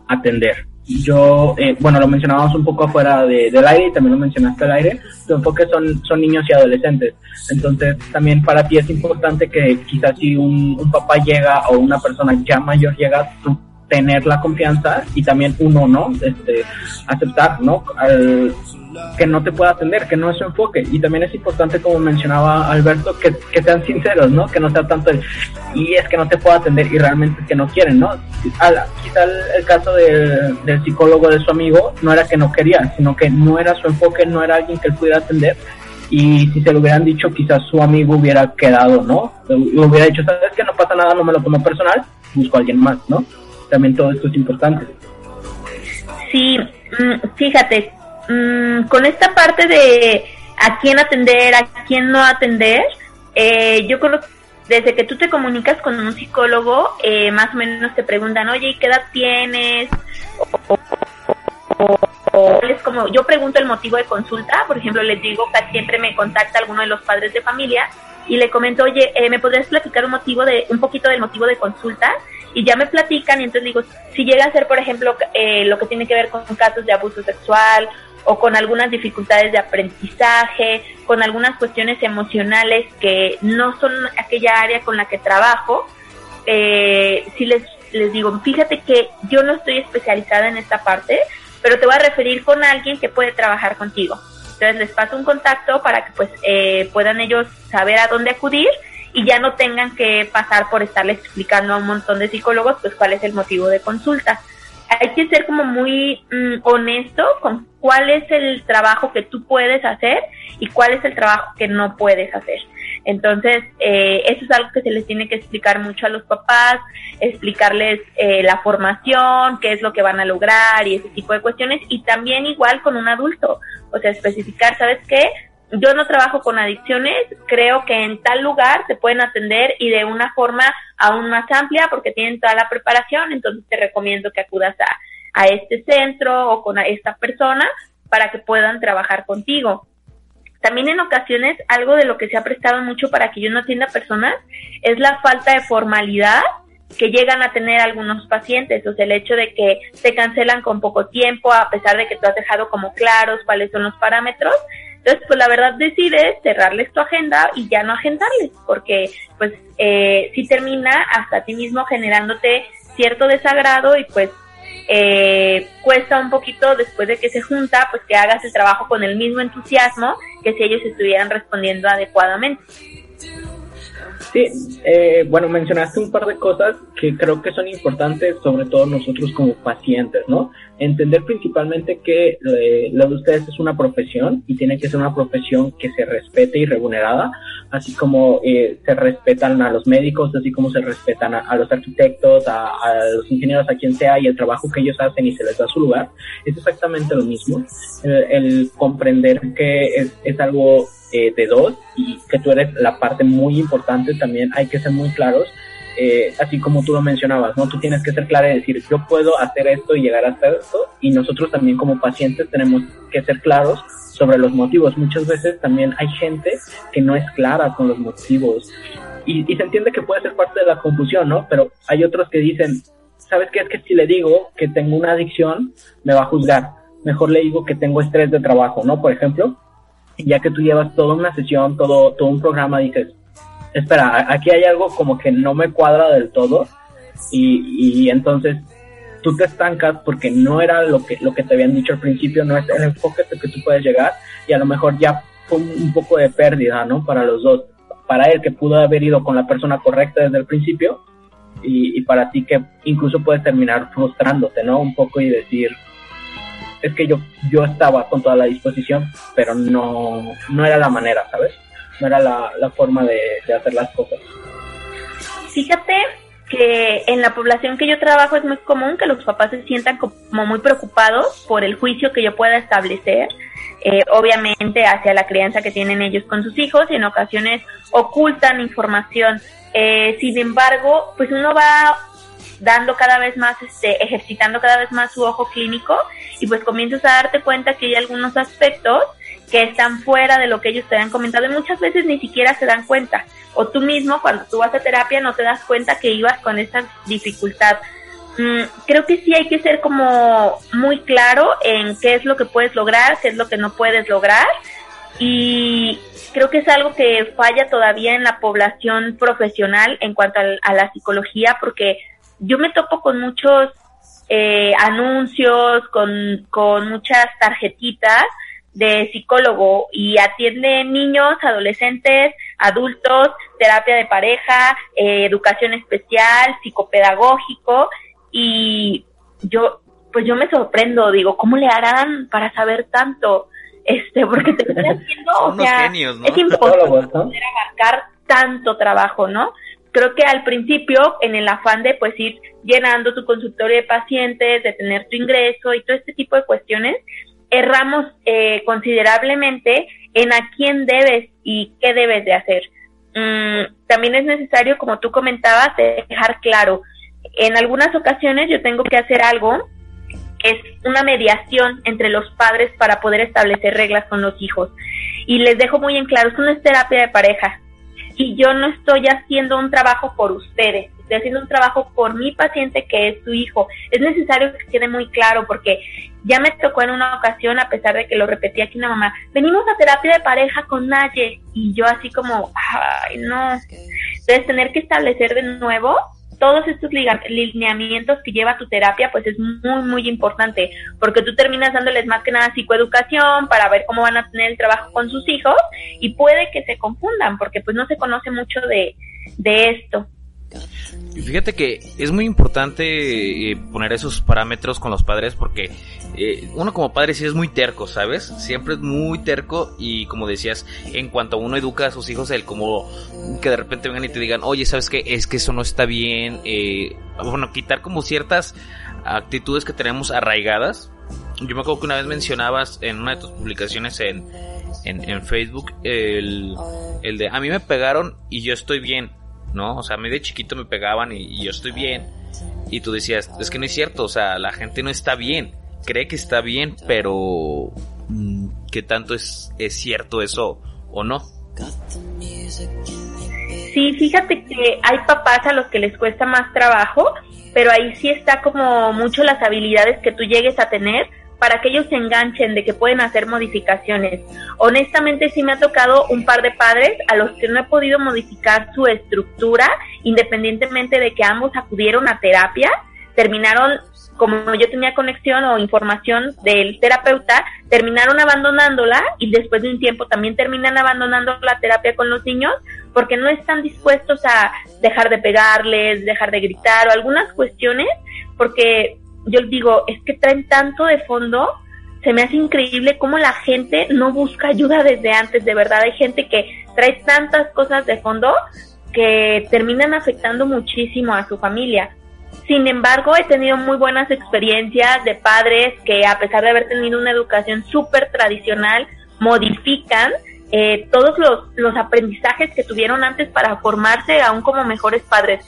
atender. Yo, eh, bueno, lo mencionábamos un poco afuera de, del aire y también lo mencionaste al aire, tu enfoque son, son niños y adolescentes. Entonces, también para ti es importante que quizás si un, un papá llega o una persona ya mayor llega, tú tener la confianza y también uno, ¿no? Este, aceptar, ¿no? Al, que no te pueda atender, que no es su enfoque. Y también es importante, como mencionaba Alberto, que, sean sinceros, ¿no? Que no sea tanto el, y es que no te puedo atender y realmente que no quieren, ¿no? quizá el, caso del, del psicólogo de su amigo no era que no quería, sino que no era su enfoque, no era alguien que él pudiera atender. Y si se lo hubieran dicho, quizás su amigo hubiera quedado, ¿no? Hubiera dicho, ¿sabes que No pasa nada, no me lo tomo personal, busco a alguien más, ¿no? También todo esto es importante. Sí, mm, fíjate, Mm, con esta parte de a quién atender, a quién no atender, eh, yo que desde que tú te comunicas con un psicólogo, eh, más o menos te preguntan, oye, ¿y qué edad tienes? O, es como, yo pregunto el motivo de consulta, por ejemplo, les digo que siempre me contacta alguno de los padres de familia y le comento, oye, eh, ¿me podrías platicar un motivo de, un poquito del motivo de consulta? Y ya me platican y entonces digo, si llega a ser, por ejemplo, lo que tiene que ver con casos de abuso sexual o con algunas dificultades de aprendizaje, con algunas cuestiones emocionales que no son aquella área con la que trabajo, eh, si les, les digo, fíjate que yo no estoy especializada en esta parte, pero te voy a referir con alguien que puede trabajar contigo. Entonces les paso un contacto para que pues eh, puedan ellos saber a dónde acudir y ya no tengan que pasar por estarles explicando a un montón de psicólogos pues cuál es el motivo de consulta hay que ser como muy mm, honesto con cuál es el trabajo que tú puedes hacer y cuál es el trabajo que no puedes hacer. Entonces, eh, eso es algo que se les tiene que explicar mucho a los papás, explicarles eh, la formación, qué es lo que van a lograr y ese tipo de cuestiones. Y también igual con un adulto, o sea, especificar, ¿sabes qué? Yo no trabajo con adicciones, creo que en tal lugar se pueden atender y de una forma aún más amplia porque tienen toda la preparación, entonces te recomiendo que acudas a, a este centro o con esta persona para que puedan trabajar contigo. También en ocasiones algo de lo que se ha prestado mucho para que yo no atienda personas es la falta de formalidad que llegan a tener algunos pacientes, o sea, el hecho de que se cancelan con poco tiempo a pesar de que tú has dejado como claros cuáles son los parámetros, entonces, pues la verdad decides cerrarles tu agenda y ya no agendarles, porque pues eh, si termina hasta ti mismo generándote cierto desagrado y pues eh, cuesta un poquito después de que se junta, pues que hagas el trabajo con el mismo entusiasmo que si ellos estuvieran respondiendo adecuadamente. Sí, eh, bueno, mencionaste un par de cosas que creo que son importantes, sobre todo nosotros como pacientes, ¿no? Entender principalmente que eh, lo de ustedes es una profesión y tiene que ser una profesión que se respete y remunerada, así como eh, se respetan a los médicos, así como se respetan a, los arquitectos, a, los ingenieros, a quien sea, y el trabajo que ellos hacen y se les da su lugar, es exactamente lo mismo. El, comprender que es algo eh, de dos y que tú eres la parte muy importante también hay que ser muy claros eh, así como tú lo mencionabas, ¿no? Tú tienes que ser clara y decir, yo puedo hacer esto y llegar hasta esto, y nosotros también como pacientes tenemos que ser claros sobre los motivos. Muchas veces también hay gente que no es clara con los motivos, y, y se entiende que puede ser parte de la confusión, ¿no? Pero hay otros que dicen, ¿sabes qué? Es que si le digo que tengo una adicción, me va a juzgar. Mejor le digo que tengo estrés de trabajo, ¿no? Por ejemplo, ya que tú llevas toda una sesión, todo, todo un programa, dices, espera, aquí hay algo como que no me cuadra del todo y, y entonces tú te estancas porque no era lo que, lo que te habían dicho al principio, no es el enfoque que tú puedes llegar y a lo mejor ya fue un poco de pérdida, ¿no? Para los dos. Para él que pudo haber ido con la persona correcta desde el principio y, y para ti que incluso puedes terminar frustrándote, ¿no? Un poco y decir, es que yo, yo estaba con toda la disposición, pero no, no era la manera, ¿sabes? no era la, la forma de, de hacer las cosas. Fíjate que en la población que yo trabajo es muy común que los papás se sientan como muy preocupados por el juicio que yo pueda establecer, eh, obviamente hacia la crianza que tienen ellos con sus hijos y en ocasiones ocultan información. Eh, sin embargo, pues uno va dando cada vez más, este, ejercitando cada vez más su ojo clínico y pues comienzas a darte cuenta que hay algunos aspectos que están fuera de lo que ellos te han comentado y muchas veces ni siquiera se dan cuenta. O tú mismo, cuando tú vas a terapia, no te das cuenta que ibas con esa dificultad. Mm, creo que sí hay que ser como muy claro en qué es lo que puedes lograr, qué es lo que no puedes lograr. Y creo que es algo que falla todavía en la población profesional en cuanto a, la psicología, porque yo me topo con muchos eh, anuncios, con, con muchas tarjetitas de psicólogo y atiende niños, adolescentes, adultos, terapia de pareja, eh, educación especial, psicopedagógico y yo pues yo me sorprendo, digo, ¿cómo le harán para saber tanto? Este, porque te estoy haciendo, o sea, es imposible poder abarcar tanto trabajo, ¿no? Creo que al principio, en el afán de pues ir llenando tu consultorio de pacientes, de tener tu ingreso y todo este tipo de cuestiones, erramos eh, considerablemente en a quién debes y qué debes de hacer. Mm, también es necesario, como tú comentabas, dejar claro. En algunas ocasiones yo tengo que hacer algo es una mediación entre los padres para poder establecer reglas con los hijos. Y les dejo muy en claro, es terapia de pareja. Y yo no estoy haciendo un trabajo por ustedes, estoy haciendo un trabajo por mi paciente que es su hijo. Es necesario que quede muy claro porque ya me tocó en una ocasión, a pesar de que lo repetí aquí una mamá, venimos a terapia de pareja con Naye y yo así como, ay, no. Entonces tener que establecer de nuevo todos estos lineamientos que lleva tu terapia, pues es muy, muy importante, porque tú terminas dándoles más que nada psicoeducación para ver cómo van a tener el trabajo con sus hijos y puede que se confundan, porque pues no se conoce mucho de, de esto. Y fíjate que es muy importante eh, poner esos parámetros con los padres porque eh, uno como padre sí es muy terco, ¿sabes? Siempre es muy terco y como decías, en cuanto uno educa a sus hijos, el como que de repente vengan y te digan, oye, ¿sabes qué? Es que eso no está bien. Eh, bueno, quitar como ciertas actitudes que tenemos arraigadas. Yo me acuerdo que una vez mencionabas en una de tus publicaciones en, en, en Facebook el, el de, a mí me pegaron y yo estoy bien ¿no? O sea, a mí de chiquito me pegaban y, yo estoy bien. Y tú decías, es que no es cierto, o sea, la gente no está bien. Cree que está bien, pero mm, ¿qué tanto es, es cierto eso o no? Sí, fíjate que hay papás a los que les cuesta más trabajo, pero ahí sí está como mucho las habilidades que tú llegues a tener para que ellos se enganchen de que pueden hacer modificaciones. Honestamente sí me ha tocado un par de padres a los que no he podido modificar su estructura, independientemente de que ambos acudieron a terapia, terminaron como yo tenía conexión o información del terapeuta, terminaron abandonándola y después de un tiempo también terminan abandonando la terapia con los niños porque no están dispuestos a dejar de pegarles, dejar de gritar o algunas cuestiones, porque yo digo, es que traen tanto de fondo, se me hace increíble cómo la gente no busca ayuda desde antes, de verdad hay gente que trae tantas cosas de fondo que terminan afectando muchísimo a su familia. Sin embargo, he tenido muy buenas experiencias de padres que a pesar de haber tenido una educación súper tradicional, modifican eh, todos los, los aprendizajes que tuvieron antes para formarse aún como mejores padres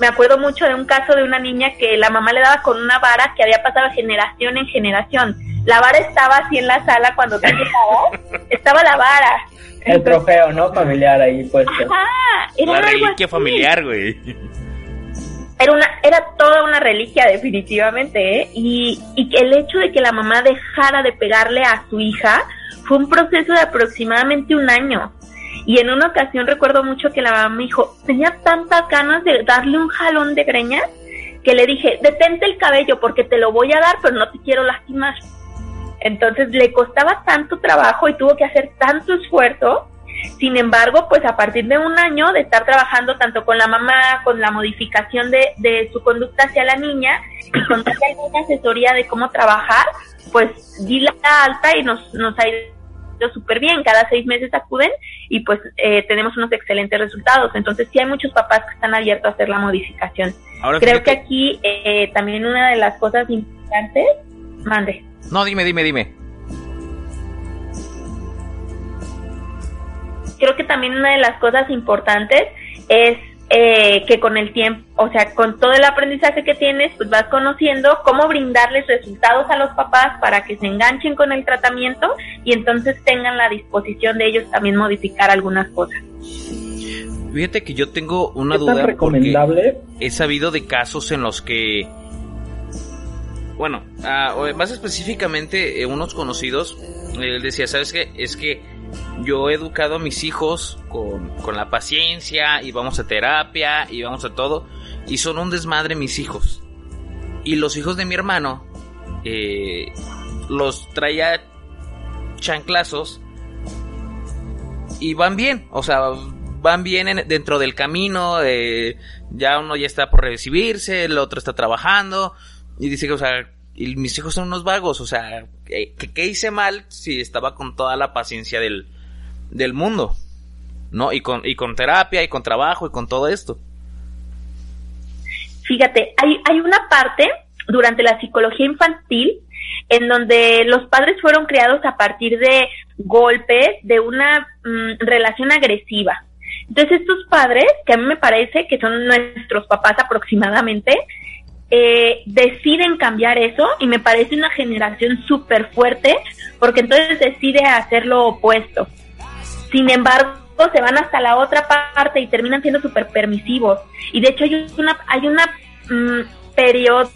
me acuerdo mucho de un caso de una niña que la mamá le daba con una vara que había pasado generación en generación. La vara estaba así en la sala cuando tú llegabas, estaba la vara. El trofeo, ¿no? Familiar ahí puesto. Ajá, era una reliquia familiar, güey. Era, una, era toda una reliquia, definitivamente, ¿eh? Y, y el hecho de que la mamá dejara de pegarle a su hija fue un proceso de aproximadamente un año. Y en una ocasión recuerdo mucho que la mamá me dijo, tenía tantas ganas de darle un jalón de greñas que le dije, detente el cabello porque te lo voy a dar, pero no te quiero lastimar. Entonces le costaba tanto trabajo y tuvo que hacer tanto esfuerzo. Sin embargo, pues a partir de un año de estar trabajando tanto con la mamá, con la modificación de, de su conducta hacia la niña y con alguna asesoría de cómo trabajar, pues di la alta y nos, nos ha súper bien, cada seis meses acuden y pues eh, tenemos unos excelentes resultados. Entonces sí hay muchos papás que están abiertos a hacer la modificación. Creo que aquí eh, también una de las cosas importantes, mande. No, dime, dime, dime. Creo que también una de las cosas importantes es eh, que con el tiempo, o sea, con todo el aprendizaje que tienes, pues vas conociendo cómo brindarles resultados a los papás para que se enganchen con el tratamiento y entonces tengan la disposición de ellos también modificar algunas cosas. Fíjate que yo tengo una duda recomendable? he sabido de casos en los que bueno, ah, más específicamente eh, unos conocidos, él decía, ¿sabes qué? Es que yo he educado a mis hijos con, la paciencia y vamos a terapia y vamos a todo y son un desmadre mis hijos. Y los hijos de mi hermano eh, los traía chanclazos y van bien, o sea, van bien dentro del camino, eh, ya uno ya está por recibirse, el otro está trabajando y dice que, o sea, y mis hijos son unos vagos, o sea, ¿qué, qué hice mal si estaba con toda la paciencia del, del mundo? ¿No? Y con, y con terapia, y con trabajo, y con todo esto. Fíjate, hay, hay una parte durante la psicología infantil en donde los padres fueron criados a partir de golpes, de una mm, relación agresiva. Entonces estos padres, que a mí me parece que son nuestros papás aproximadamente, eh, deciden cambiar eso y me parece una generación súper fuerte porque entonces decide hacer lo opuesto. Sin embargo, se van hasta la otra parte y terminan siendo súper permisivos. Y de hecho hay una, hay una mm, periodo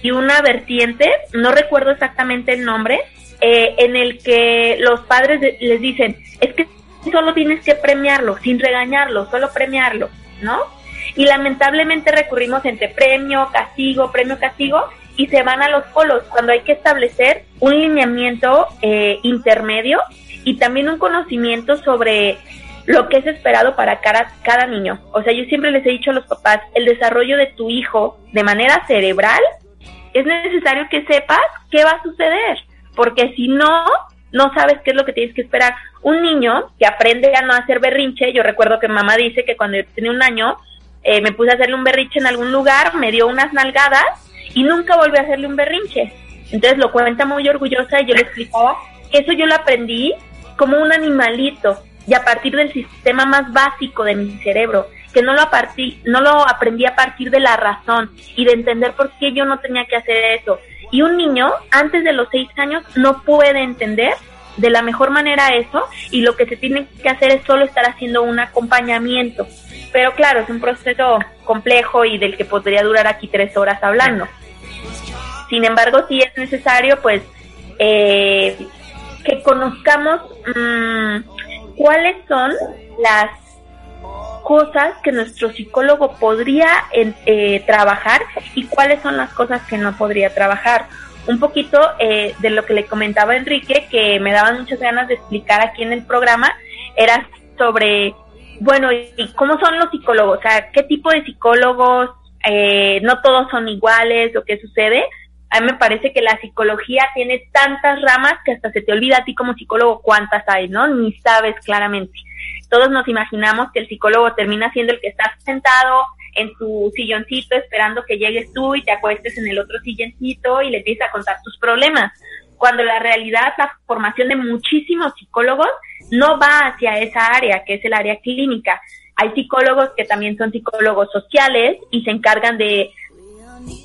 y una vertiente, no recuerdo exactamente el nombre, eh, en el que los padres les dicen, es que solo tienes que premiarlo, sin regañarlo, solo premiarlo, ¿no? Y lamentablemente recurrimos entre premio, castigo, premio, castigo, y se van a los polos, cuando hay que establecer un lineamiento eh, intermedio y también un conocimiento sobre lo que es esperado para cada, niño. O sea, yo siempre les he dicho a los papás, el desarrollo de tu hijo de manera cerebral, es necesario que sepas qué va a suceder, porque si no, no sabes qué es lo que tienes que esperar. Un niño que aprende a no hacer berrinche, yo recuerdo que mamá dice que cuando yo tenía un año, eh, me puse a hacerle un berrinche en algún lugar, me dio unas nalgadas y nunca volví a hacerle un berrinche. Entonces lo cuenta muy orgullosa y yo le explicaba que eso yo lo aprendí como un animalito y a partir del sistema más básico de mi cerebro, que no lo, no lo aprendí a partir de la razón y de entender por qué yo no tenía que hacer eso. Y un niño antes de los seis años no puede entender de la mejor manera eso y lo que se tiene que hacer es solo estar haciendo un acompañamiento. Pero claro, es un proceso complejo y del que podría durar aquí tres horas hablando. Sin embargo, sí es necesario pues eh, que conozcamos mmm, cuáles son las cosas que nuestro psicólogo podría eh, trabajar y cuáles son las cosas que no podría trabajar. Un poquito eh, de lo que le comentaba Enrique, que me daban muchas ganas de explicar aquí en el programa, era sobre, bueno, ¿y cómo son los psicólogos? O sea, ¿qué tipo de psicólogos? Eh, no todos son iguales, o qué sucede a mí me parece que la psicología tiene tantas ramas que hasta se te olvida a ti como psicólogo cuántas hay, ¿no? Ni sabes claramente. Todos nos imaginamos que el psicólogo termina siendo el que está sentado en tu silloncito esperando que llegues tú y te acuestes en el otro silloncito y le empieces a contar tus problemas. Cuando la realidad, la formación de muchísimos psicólogos no va hacia esa área, que es el área clínica. Hay psicólogos que también son psicólogos sociales y se encargan de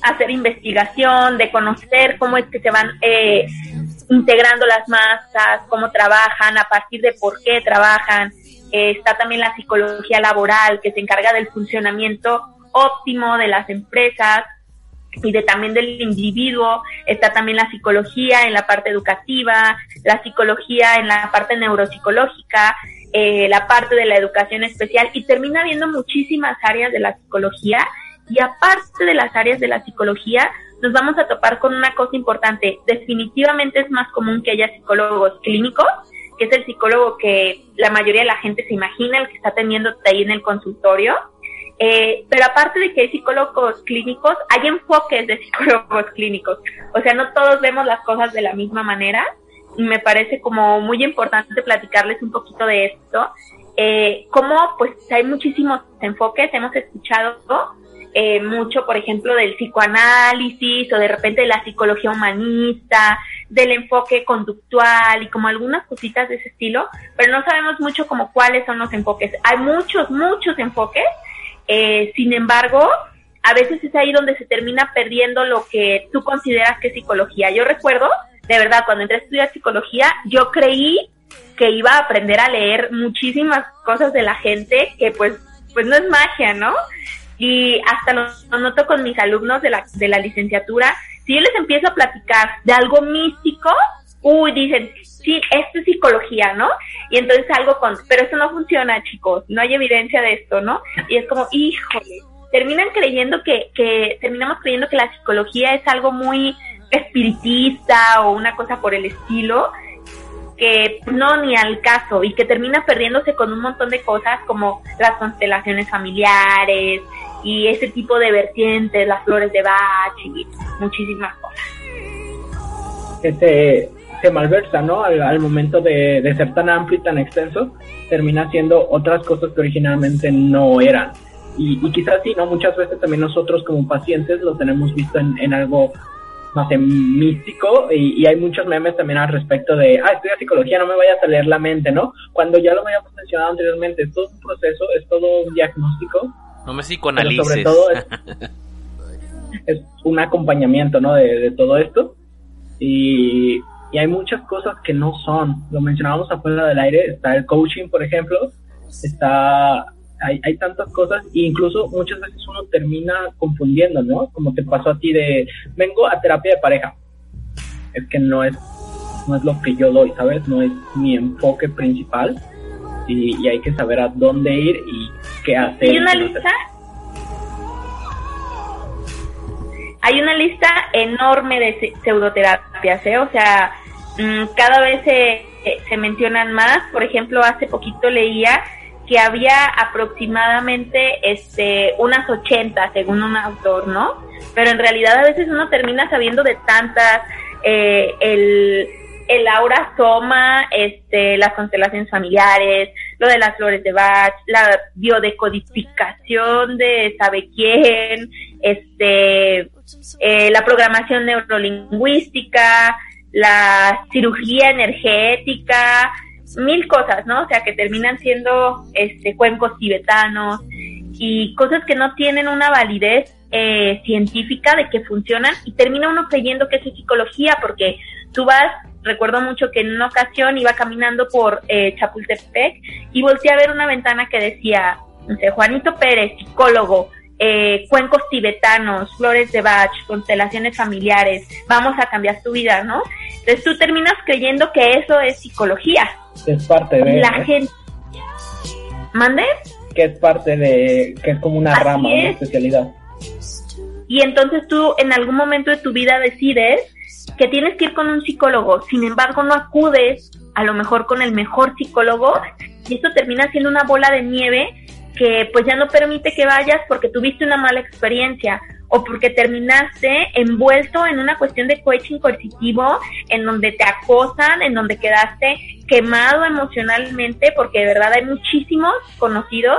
hacer investigación, de conocer cómo es que se van eh, integrando las masas, cómo trabajan, a partir de por qué trabajan. Eh, está también la psicología laboral, que se encarga del funcionamiento óptimo de las empresas y de también del individuo. Está también la psicología en la parte educativa, la psicología en la parte neuropsicológica, eh, la parte de la educación especial y termina habiendo muchísimas áreas de la psicología y aparte de las áreas de la psicología, nos vamos a topar con una cosa importante. Definitivamente es más común que haya psicólogos clínicos, que es el psicólogo que la mayoría de la gente se imagina, el que está teniendo ahí en el consultorio. Eh, pero aparte de que hay psicólogos clínicos, hay enfoques de psicólogos clínicos. O sea, no todos vemos las cosas de la misma manera me parece como muy importante platicarles un poquito de esto. Eh, como pues hay muchísimos enfoques, hemos escuchado eh, mucho, por ejemplo, del psicoanálisis o de repente de la psicología humanista, del enfoque conductual y como algunas cositas de ese estilo, pero no sabemos mucho como cuáles son los enfoques. Hay muchos, muchos enfoques, eh, sin embargo, a veces es ahí donde se termina perdiendo lo que tú consideras que es psicología. Yo recuerdo, de verdad, cuando entré a estudiar psicología, yo creí que iba a aprender a leer muchísimas cosas de la gente que pues pues no es magia, ¿no? Y hasta lo, noto con mis alumnos de la, de la licenciatura, si yo les empiezo a platicar de algo místico, uy, dicen, sí, esto es psicología, ¿no? Y entonces algo con, pero eso no funciona, chicos, no hay evidencia de esto, ¿no? Y es como, híjole, terminan creyendo que, que, terminamos creyendo que la psicología es algo muy espiritista o una cosa por el estilo, que no ni al caso y que termina perdiéndose con un montón de cosas como las constelaciones familiares, y ese tipo de vertientes, las flores de Bach y muchísimas cosas. Este se malversa, ¿no? Al, momento de, ser tan amplio y tan extenso, termina siendo otras cosas que originalmente no eran. Y, y quizás sí, ¿no? Muchas veces también nosotros como pacientes lo tenemos visto en, algo no sé, místico y, y, hay muchos memes también al respecto de, ah, estudia psicología, no me vayas a leer la mente, ¿no? Cuando ya lo habíamos mencionado anteriormente, es todo un proceso, es todo un diagnóstico no me psicoanalices. sobre todo es, un acompañamiento, ¿no? De, todo esto. Y, hay muchas cosas que no son. Lo mencionábamos afuera del aire. Está el coaching, por ejemplo. Está hay, hay tantas cosas e incluso muchas veces uno termina confundiendo, ¿no? Como te pasó a ti de, vengo a terapia de pareja. Es que no es, no es lo que yo doy, ¿sabes? No es mi enfoque principal y, hay que saber a dónde ir y qué hacer. ¿Hay una lista? Hay una lista enorme de pseudoterapias, ¿eh? O sea, mm, cada vez se, se mencionan más. Por ejemplo, hace poquito leía que había aproximadamente este unas 80 según un autor, ¿no? Pero en realidad a veces uno termina sabiendo de tantas eh, el el aura toma este, las constelaciones familiares, lo de las flores de Bach, la biodecodificación de sabe quién, este, eh, la programación neurolingüística, la cirugía energética, mil cosas, ¿no? O sea, que terminan siendo este, cuencos tibetanos y cosas que no tienen una validez eh, científica de que funcionan y termina uno creyendo que es psicología porque tú vas recuerdo mucho que en una ocasión iba caminando por eh, Chapultepec y volteé a ver una ventana que decía, no sé, Juanito Pérez, psicólogo, eh, cuencos tibetanos, flores de Bach, constelaciones familiares, vamos a cambiar tu vida, ¿no? Entonces tú terminas creyendo que eso es psicología. Es parte de... La gente... ¿Mande? Que es parte de... que es como una rama, una especialidad. Y entonces tú en algún momento de tu vida decides que tienes que ir con un psicólogo, sin embargo no acudes a lo mejor con el mejor psicólogo y esto termina siendo una bola de nieve que pues ya no permite que vayas porque tuviste una mala experiencia o porque terminaste envuelto en una cuestión de coaching coercitivo en donde te acosan, en donde quedaste quemado emocionalmente, porque de verdad hay muchísimos conocidos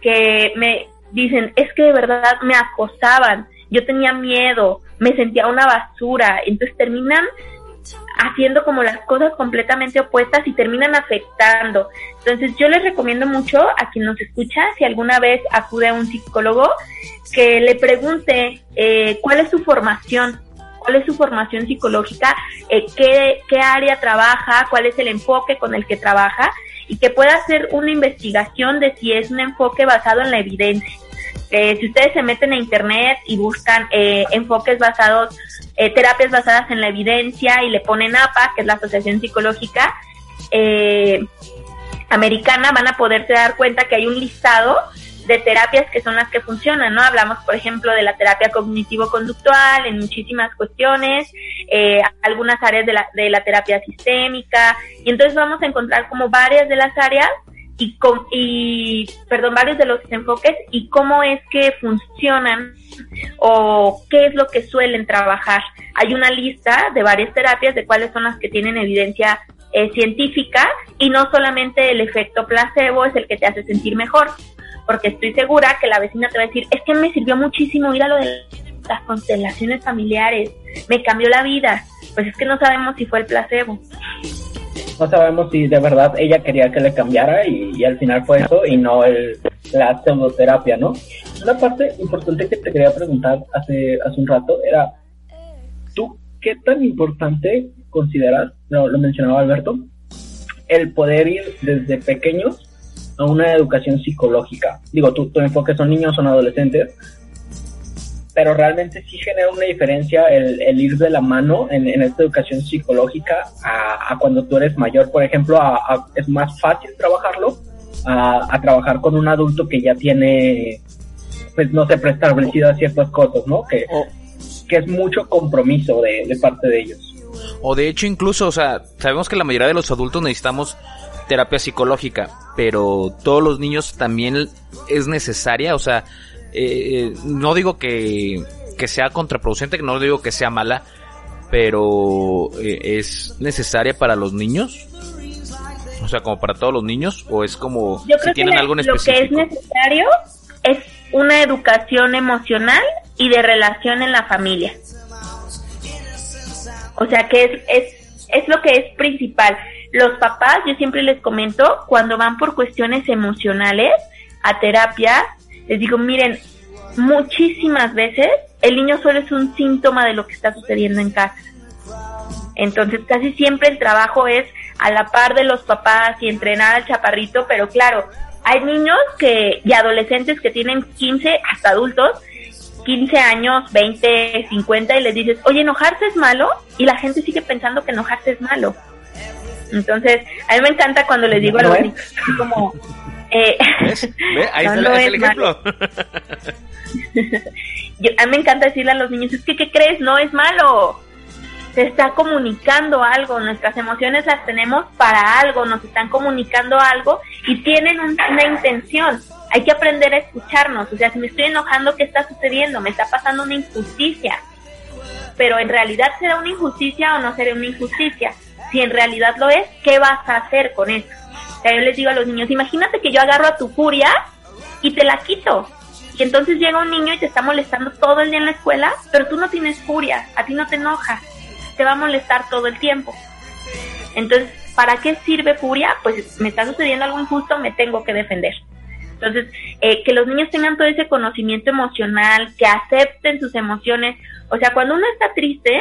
que me dicen, es que de verdad me acosaban, yo tenía miedo, me sentía una basura, entonces terminan haciendo como las cosas completamente opuestas y terminan afectando. Entonces yo les recomiendo mucho a quien nos escucha, si alguna vez acude a un psicólogo, que le pregunte eh, cuál es su formación, cuál es su formación psicológica, eh, qué, qué área trabaja, cuál es el enfoque con el que trabaja y que pueda hacer una investigación de si es un enfoque basado en la evidencia eh, si ustedes se meten a internet y buscan eh, enfoques basados, eh, terapias basadas en la evidencia y le ponen APA, que es la Asociación Psicológica Americana, van a poderse dar cuenta que hay un listado de terapias que son las que funcionan, ¿no? Hablamos, por ejemplo, de la terapia cognitivo-conductual en muchísimas cuestiones, algunas áreas de la, de la terapia sistémica, y entonces vamos a encontrar como varias de las áreas y, y, perdón, varios de los enfoques y cómo es que funcionan o qué es lo que suelen trabajar. Hay una lista de varias terapias de cuáles son las que tienen evidencia eh, científica y no solamente el efecto placebo es el que te hace sentir mejor, porque estoy segura que la vecina te va a decir, es que me sirvió muchísimo ir a lo de las constelaciones familiares, me cambió la vida. Pues es que no sabemos si fue el placebo no sabemos si de verdad ella quería que le cambiara y, al final fue eso y no el, la pseudoterapia, ¿no? Una parte importante que te quería preguntar hace, hace un rato era, ¿tú qué tan importante consideras, lo, lo mencionaba Alberto, el poder ir desde pequeños a una educación psicológica? Digo, tu, tu enfoque son niños, son adolescentes, pero realmente sí genera una diferencia el, el ir de la mano en, en esta educación psicológica a, a, cuando tú eres mayor, por ejemplo, a, es más fácil trabajarlo a, trabajar con un adulto que ya tiene, pues no sé, preestablecido a ciertas cosas, ¿no? Que, que es mucho compromiso de, de parte de ellos. O de hecho incluso, o sea, sabemos que la mayoría de los adultos necesitamos terapia psicológica, pero todos los niños también es necesaria, o sea, eh, no digo que, que sea contraproducente, no digo que sea mala, pero eh, es necesaria para los niños. O sea, como para todos los niños, o es como Yo creo tienen que algo Lo que es necesario es una educación emocional y de relación en la familia. O sea, que es, es, es lo que es principal. Los papás, yo siempre les comento, cuando van por cuestiones emocionales a terapia, les digo, miren, muchísimas veces el niño solo es un síntoma de lo que está sucediendo en casa. Entonces casi siempre el trabajo es a la par de los papás y entrenar al chaparrito, pero claro, hay niños que y adolescentes que tienen 15 hasta adultos, 15 años, 20, 50 y les dices, "Oye, enojarse es malo" y la gente sigue pensando que enojarse es malo. Entonces, a mí me encanta cuando les digo a los niños como eh, Ahí está el ejemplo. a mí me encanta decirle a los niños, es que, ¿qué crees? No es malo. Se está comunicando algo, nuestras emociones las tenemos para algo, nos están comunicando algo y tienen una intención. Hay que aprender a escucharnos. O sea, si me estoy enojando, ¿qué está sucediendo? Me está pasando una injusticia. Pero en realidad será una injusticia o no será una injusticia. Si en realidad lo es, ¿qué vas a hacer con eso? Yo les digo a los niños, imagínate que yo agarro a tu furia y te la quito. Y entonces llega un niño y te está molestando todo el día en la escuela, pero tú no tienes furia, a ti no te enoja, te va a molestar todo el tiempo. Entonces, ¿para qué sirve furia? Pues me está sucediendo algo injusto, me tengo que defender. Entonces, eh, que los niños tengan todo ese conocimiento emocional, que acepten sus emociones. O sea, cuando uno está triste,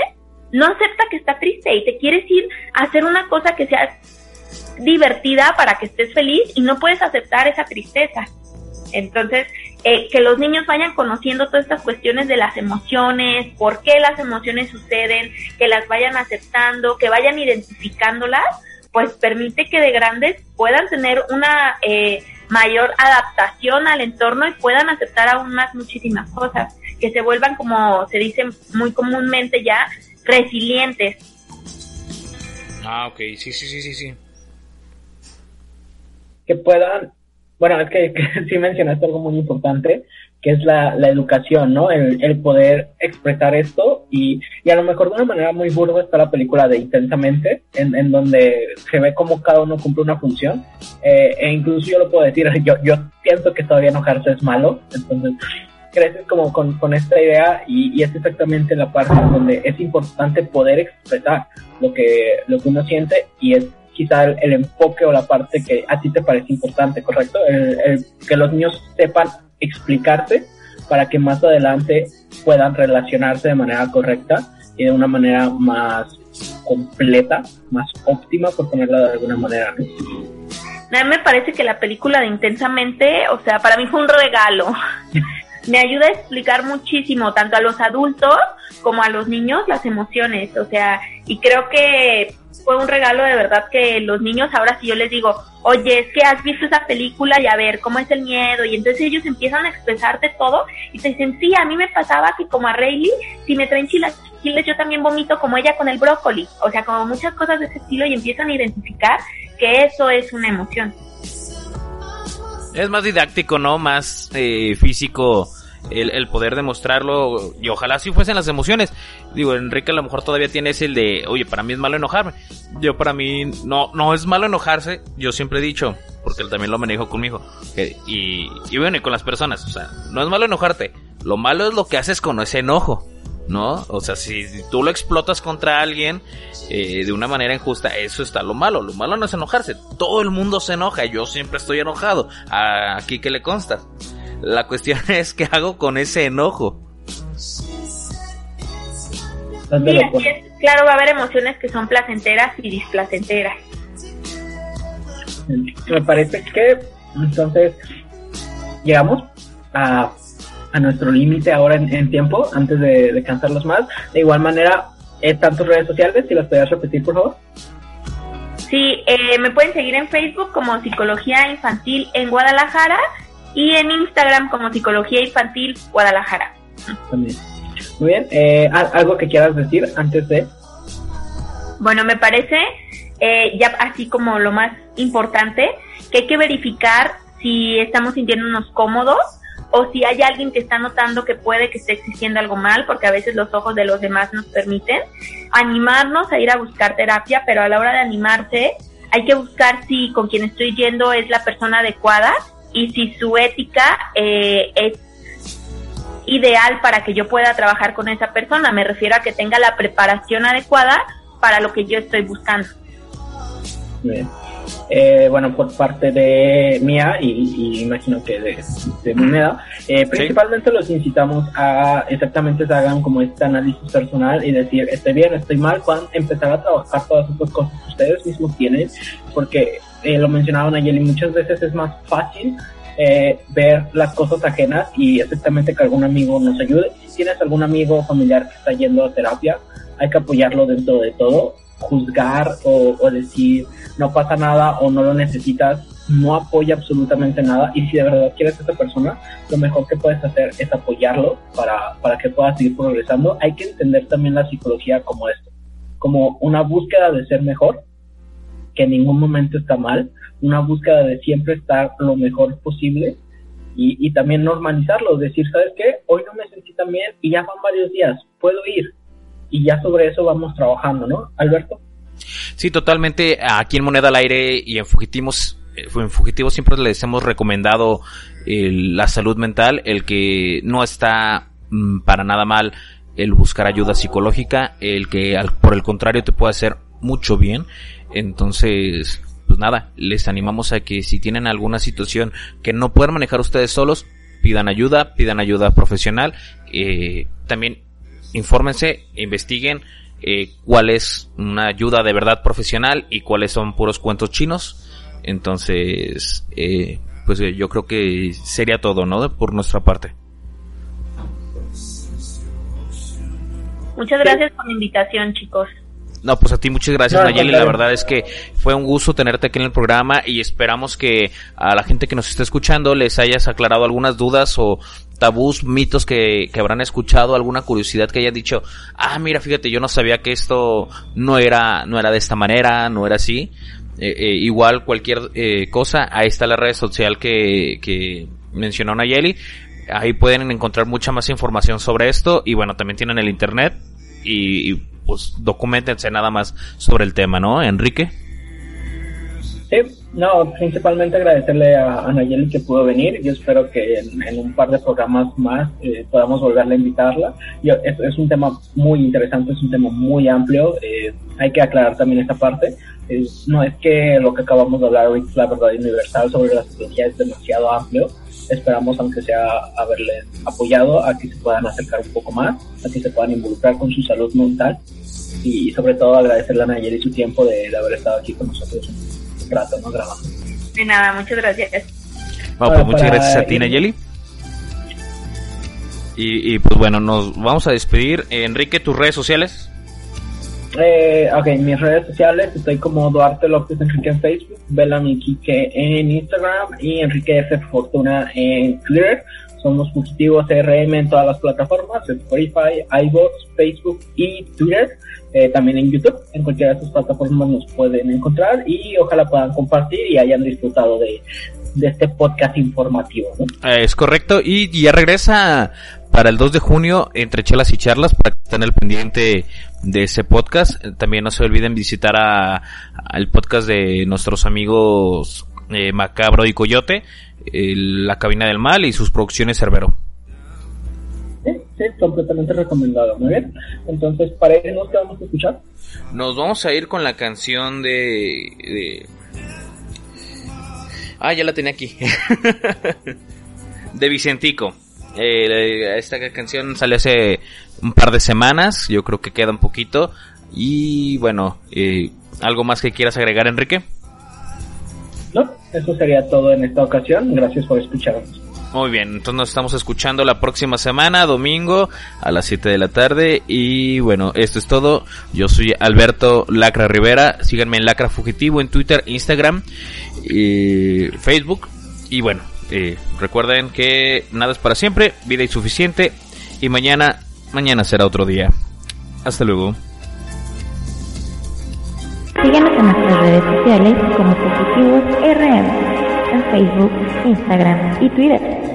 no acepta que está triste y te quieres ir a hacer una cosa que sea divertida para que estés feliz y no puedes aceptar esa tristeza. Entonces, eh, que los niños vayan conociendo todas estas cuestiones de las emociones, por qué las emociones suceden, que las vayan aceptando, que vayan identificándolas, pues permite que de grandes puedan tener una eh, mayor adaptación al entorno y puedan aceptar aún más muchísimas cosas, que se vuelvan, como se dice muy comúnmente ya, resilientes. Ah, ok, sí, sí, sí, sí, sí que puedan, bueno, es que, sí mencionaste algo muy importante, que es la, la educación, ¿no? El, el, poder expresar esto y, y a lo mejor de una manera muy burda está la película de Intensamente, en, en donde se ve cómo cada uno cumple una función, eh, e incluso yo lo puedo decir, yo, yo pienso que todavía enojarse es malo, entonces creces como con, con esta idea y, y, es exactamente la parte donde es importante poder expresar lo que, lo que uno siente y es quizá el, enfoque o la parte que a ti te parece importante, ¿correcto? El, que los niños sepan explicarte para que más adelante puedan relacionarse de manera correcta y de una manera más completa, más óptima, por ponerla de alguna manera. A mí me parece que la película de Intensamente, o sea, para mí fue un regalo. me ayuda a explicar muchísimo, tanto a los adultos como a los niños, las emociones. O sea, y creo que fue un regalo de verdad que los niños ahora si yo les digo, oye, es que has visto esa película y a ver cómo es el miedo y entonces ellos empiezan a expresarte todo y te dicen, sí, a mí me pasaba que como a Rayleigh, si me traen chiles yo también vomito como ella con el brócoli, o sea, como muchas cosas de ese estilo y empiezan a identificar que eso es una emoción. Es más didáctico, ¿no? Más eh, físico el, poder demostrarlo y ojalá si fuesen las emociones. Digo, Enrique a lo mejor todavía tiene ese de, oye, para mí es malo enojarme. Yo para mí no, no es malo enojarse. Yo siempre he dicho, porque él también lo manejo conmigo. Y bueno, y con las personas. O sea, no es malo enojarte. Lo malo es lo que haces con ese enojo. ¿No? O sea, si tú lo explotas contra alguien eh, de una manera injusta, eso está lo malo. Lo malo no es enojarse. Todo el mundo se enoja. Yo siempre estoy enojado. Aquí que le consta. La cuestión es qué hago con ese enojo. Sí, así es. Claro, va a haber emociones que son placenteras y displacenteras. Me parece que entonces llegamos a, a nuestro límite ahora en, en, tiempo, antes de, de, cansarlos más. De igual manera, eh, tantas redes sociales, si las podías repetir, por favor. Sí, eh, me pueden seguir en Facebook como Psicología Infantil en Guadalajara y en Instagram como Psicología Infantil Guadalajara. También. Muy bien, eh, ¿algo que quieras decir antes de? Bueno, me parece eh, ya así como lo más importante, que hay que verificar si estamos sintiéndonos cómodos o si hay alguien que está notando que puede que esté existiendo algo mal, porque a veces los ojos de los demás nos permiten animarnos a ir a buscar terapia, pero a la hora de animarse hay que buscar si con quien estoy yendo es la persona adecuada y si su ética eh, es ideal para que yo pueda trabajar con esa persona. Me refiero a que tenga la preparación adecuada para lo que yo estoy buscando. Bien. Eh, bueno, por parte de mía y, y imagino que de, de Moneda, eh, principalmente sí. los incitamos a exactamente se hagan como este análisis personal y decir, estoy bien, estoy mal, cuando empezar a trabajar todas estas cosas que ustedes mismos tienen, porque eh, lo mencionaban ayer y muchas veces es más fácil eh, ver las cosas ajenas y exactamente que algún amigo nos ayude. Si tienes algún amigo familiar que está yendo a terapia, hay que apoyarlo dentro de todo. Juzgar o, o decir no pasa nada o no lo necesitas no apoya absolutamente nada y si de verdad quieres a esa persona, lo mejor que puedes hacer es apoyarlo para, para que pueda seguir progresando. Hay que entender también la psicología como esto, como una búsqueda de ser mejor, que en ningún momento está mal, una búsqueda de siempre estar lo mejor posible y, también normalizarlo, decir, ¿sabes qué? Hoy no me sentí tan bien y ya van varios días, puedo ir. Y ya sobre eso vamos trabajando, ¿no? Alberto. Sí, totalmente. Aquí en Moneda al Aire y en Fugitivos, en Fugitivos siempre les hemos recomendado la salud mental, el que no está mm, para nada mal el buscar ayuda psicológica, el que al, por el contrario te puede hacer mucho bien. Entonces, pues nada, les animamos a que si tienen alguna situación que no puedan manejar ustedes solos, pidan ayuda, pidan ayuda profesional. Eh, también infórmense, investiguen eh, cuál es una ayuda de verdad profesional y cuáles son puros cuentos chinos. Entonces, eh, pues yo creo que sería todo, ¿no? Por nuestra parte. Muchas gracias por la invitación, chicos. No, pues a ti muchas gracias, no, Nayeli. La verdad es que fue un gusto tenerte aquí en el programa y esperamos que a la gente que nos esté escuchando les hayas aclarado algunas dudas o tabús, mitos que, que habrán escuchado, alguna curiosidad que hayan dicho, ah, mira, fíjate, yo no sabía que esto no era, no era de esta manera, no era así. Eh, eh, igual cualquier eh, cosa, ahí está la red social que, que mencionó Nayeli. Ahí pueden encontrar mucha más información sobre esto y bueno, también tienen el internet y, y pues documentense nada más sobre el tema, ¿no, Enrique? Sí, no, principalmente agradecerle a, a Nayeli que pudo venir. Yo espero que en, en un par de programas más eh, podamos volverle a invitarla. Yo, es, es, un tema muy interesante, es un tema muy amplio. Eh, hay que aclarar también esta parte. No es que lo que acabamos de hablar es la verdad universal sobre la psicología es demasiado amplio. Esperamos, aunque sea haberles apoyado, a que se puedan acercar un poco más, a que se puedan involucrar con su salud mental y sobre todo agradecerle a Nayeli su tiempo de, de haber estado aquí con nosotros un rato, ¿no? Grabando. De nada, muchas gracias. Bueno, pues muchas gracias a ti, Nayeli. Y, y, pues bueno, nos vamos a despedir. Enrique, tus redes sociales. Eh, ok, mis redes sociales, estoy como Duarte López Enrique en Facebook, Bellamy Quique en Instagram y Enrique F. Fortuna en Twitter. Somos Fugitivos CRM en todas las plataformas, Spotify, iVoox, Facebook y Twitter. Eh, también en YouTube, en cualquiera de estas plataformas nos pueden encontrar y ojalá puedan compartir y hayan disfrutado de, este podcast informativo. Eh, es correcto, y ya regresa para el 2 de junio entre chelas y charlas para que estén al pendiente de ese podcast. Eh, También no se olviden visitar a, al podcast de nuestros amigos eh, Macabro y Coyote, el- La Cabina del Mal y sus producciones Cerbero. Sí, sí, completamente recomendado. Muy bien. Entonces, para irnos, ¿qué vamos a escuchar? Nos vamos a ir con la canción de... de- Ah, ya la tenía aquí. de Vicentico. Eh, esta canción sale hace un par de semanas, yo creo que queda un poquito. Y bueno, eh, ¿algo más que quieras agregar, Enrique? No, eso sería todo en esta ocasión. Gracias por escucharnos. Muy bien, entonces nos estamos escuchando la próxima semana, domingo, a las 7 de la tarde. Y bueno, esto es todo. Yo soy Alberto Lacra Rivera. Síganme en Lacra Fugitivo en Twitter, Instagram, y Facebook. Y bueno, eh, recuerden que nada es para siempre, vida es suficiente. Y mañana, mañana será otro día. Hasta luego. Síguenos en nuestras redes sociales como Fugitivos RM, en Facebook, Instagram y Twitter.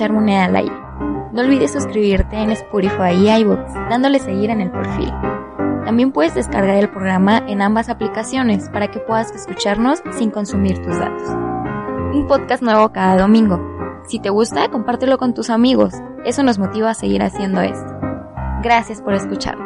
Escuchar Moneda al aire. No olvides suscribirte en Spotify y iBooks, dándole seguir en el perfil. También puedes descargar el programa en ambas aplicaciones para que puedas escucharnos sin consumir tus datos. Un podcast nuevo cada domingo. Si te gusta, compártelo con tus amigos. Eso nos motiva a seguir haciendo esto. Gracias por escucharnos.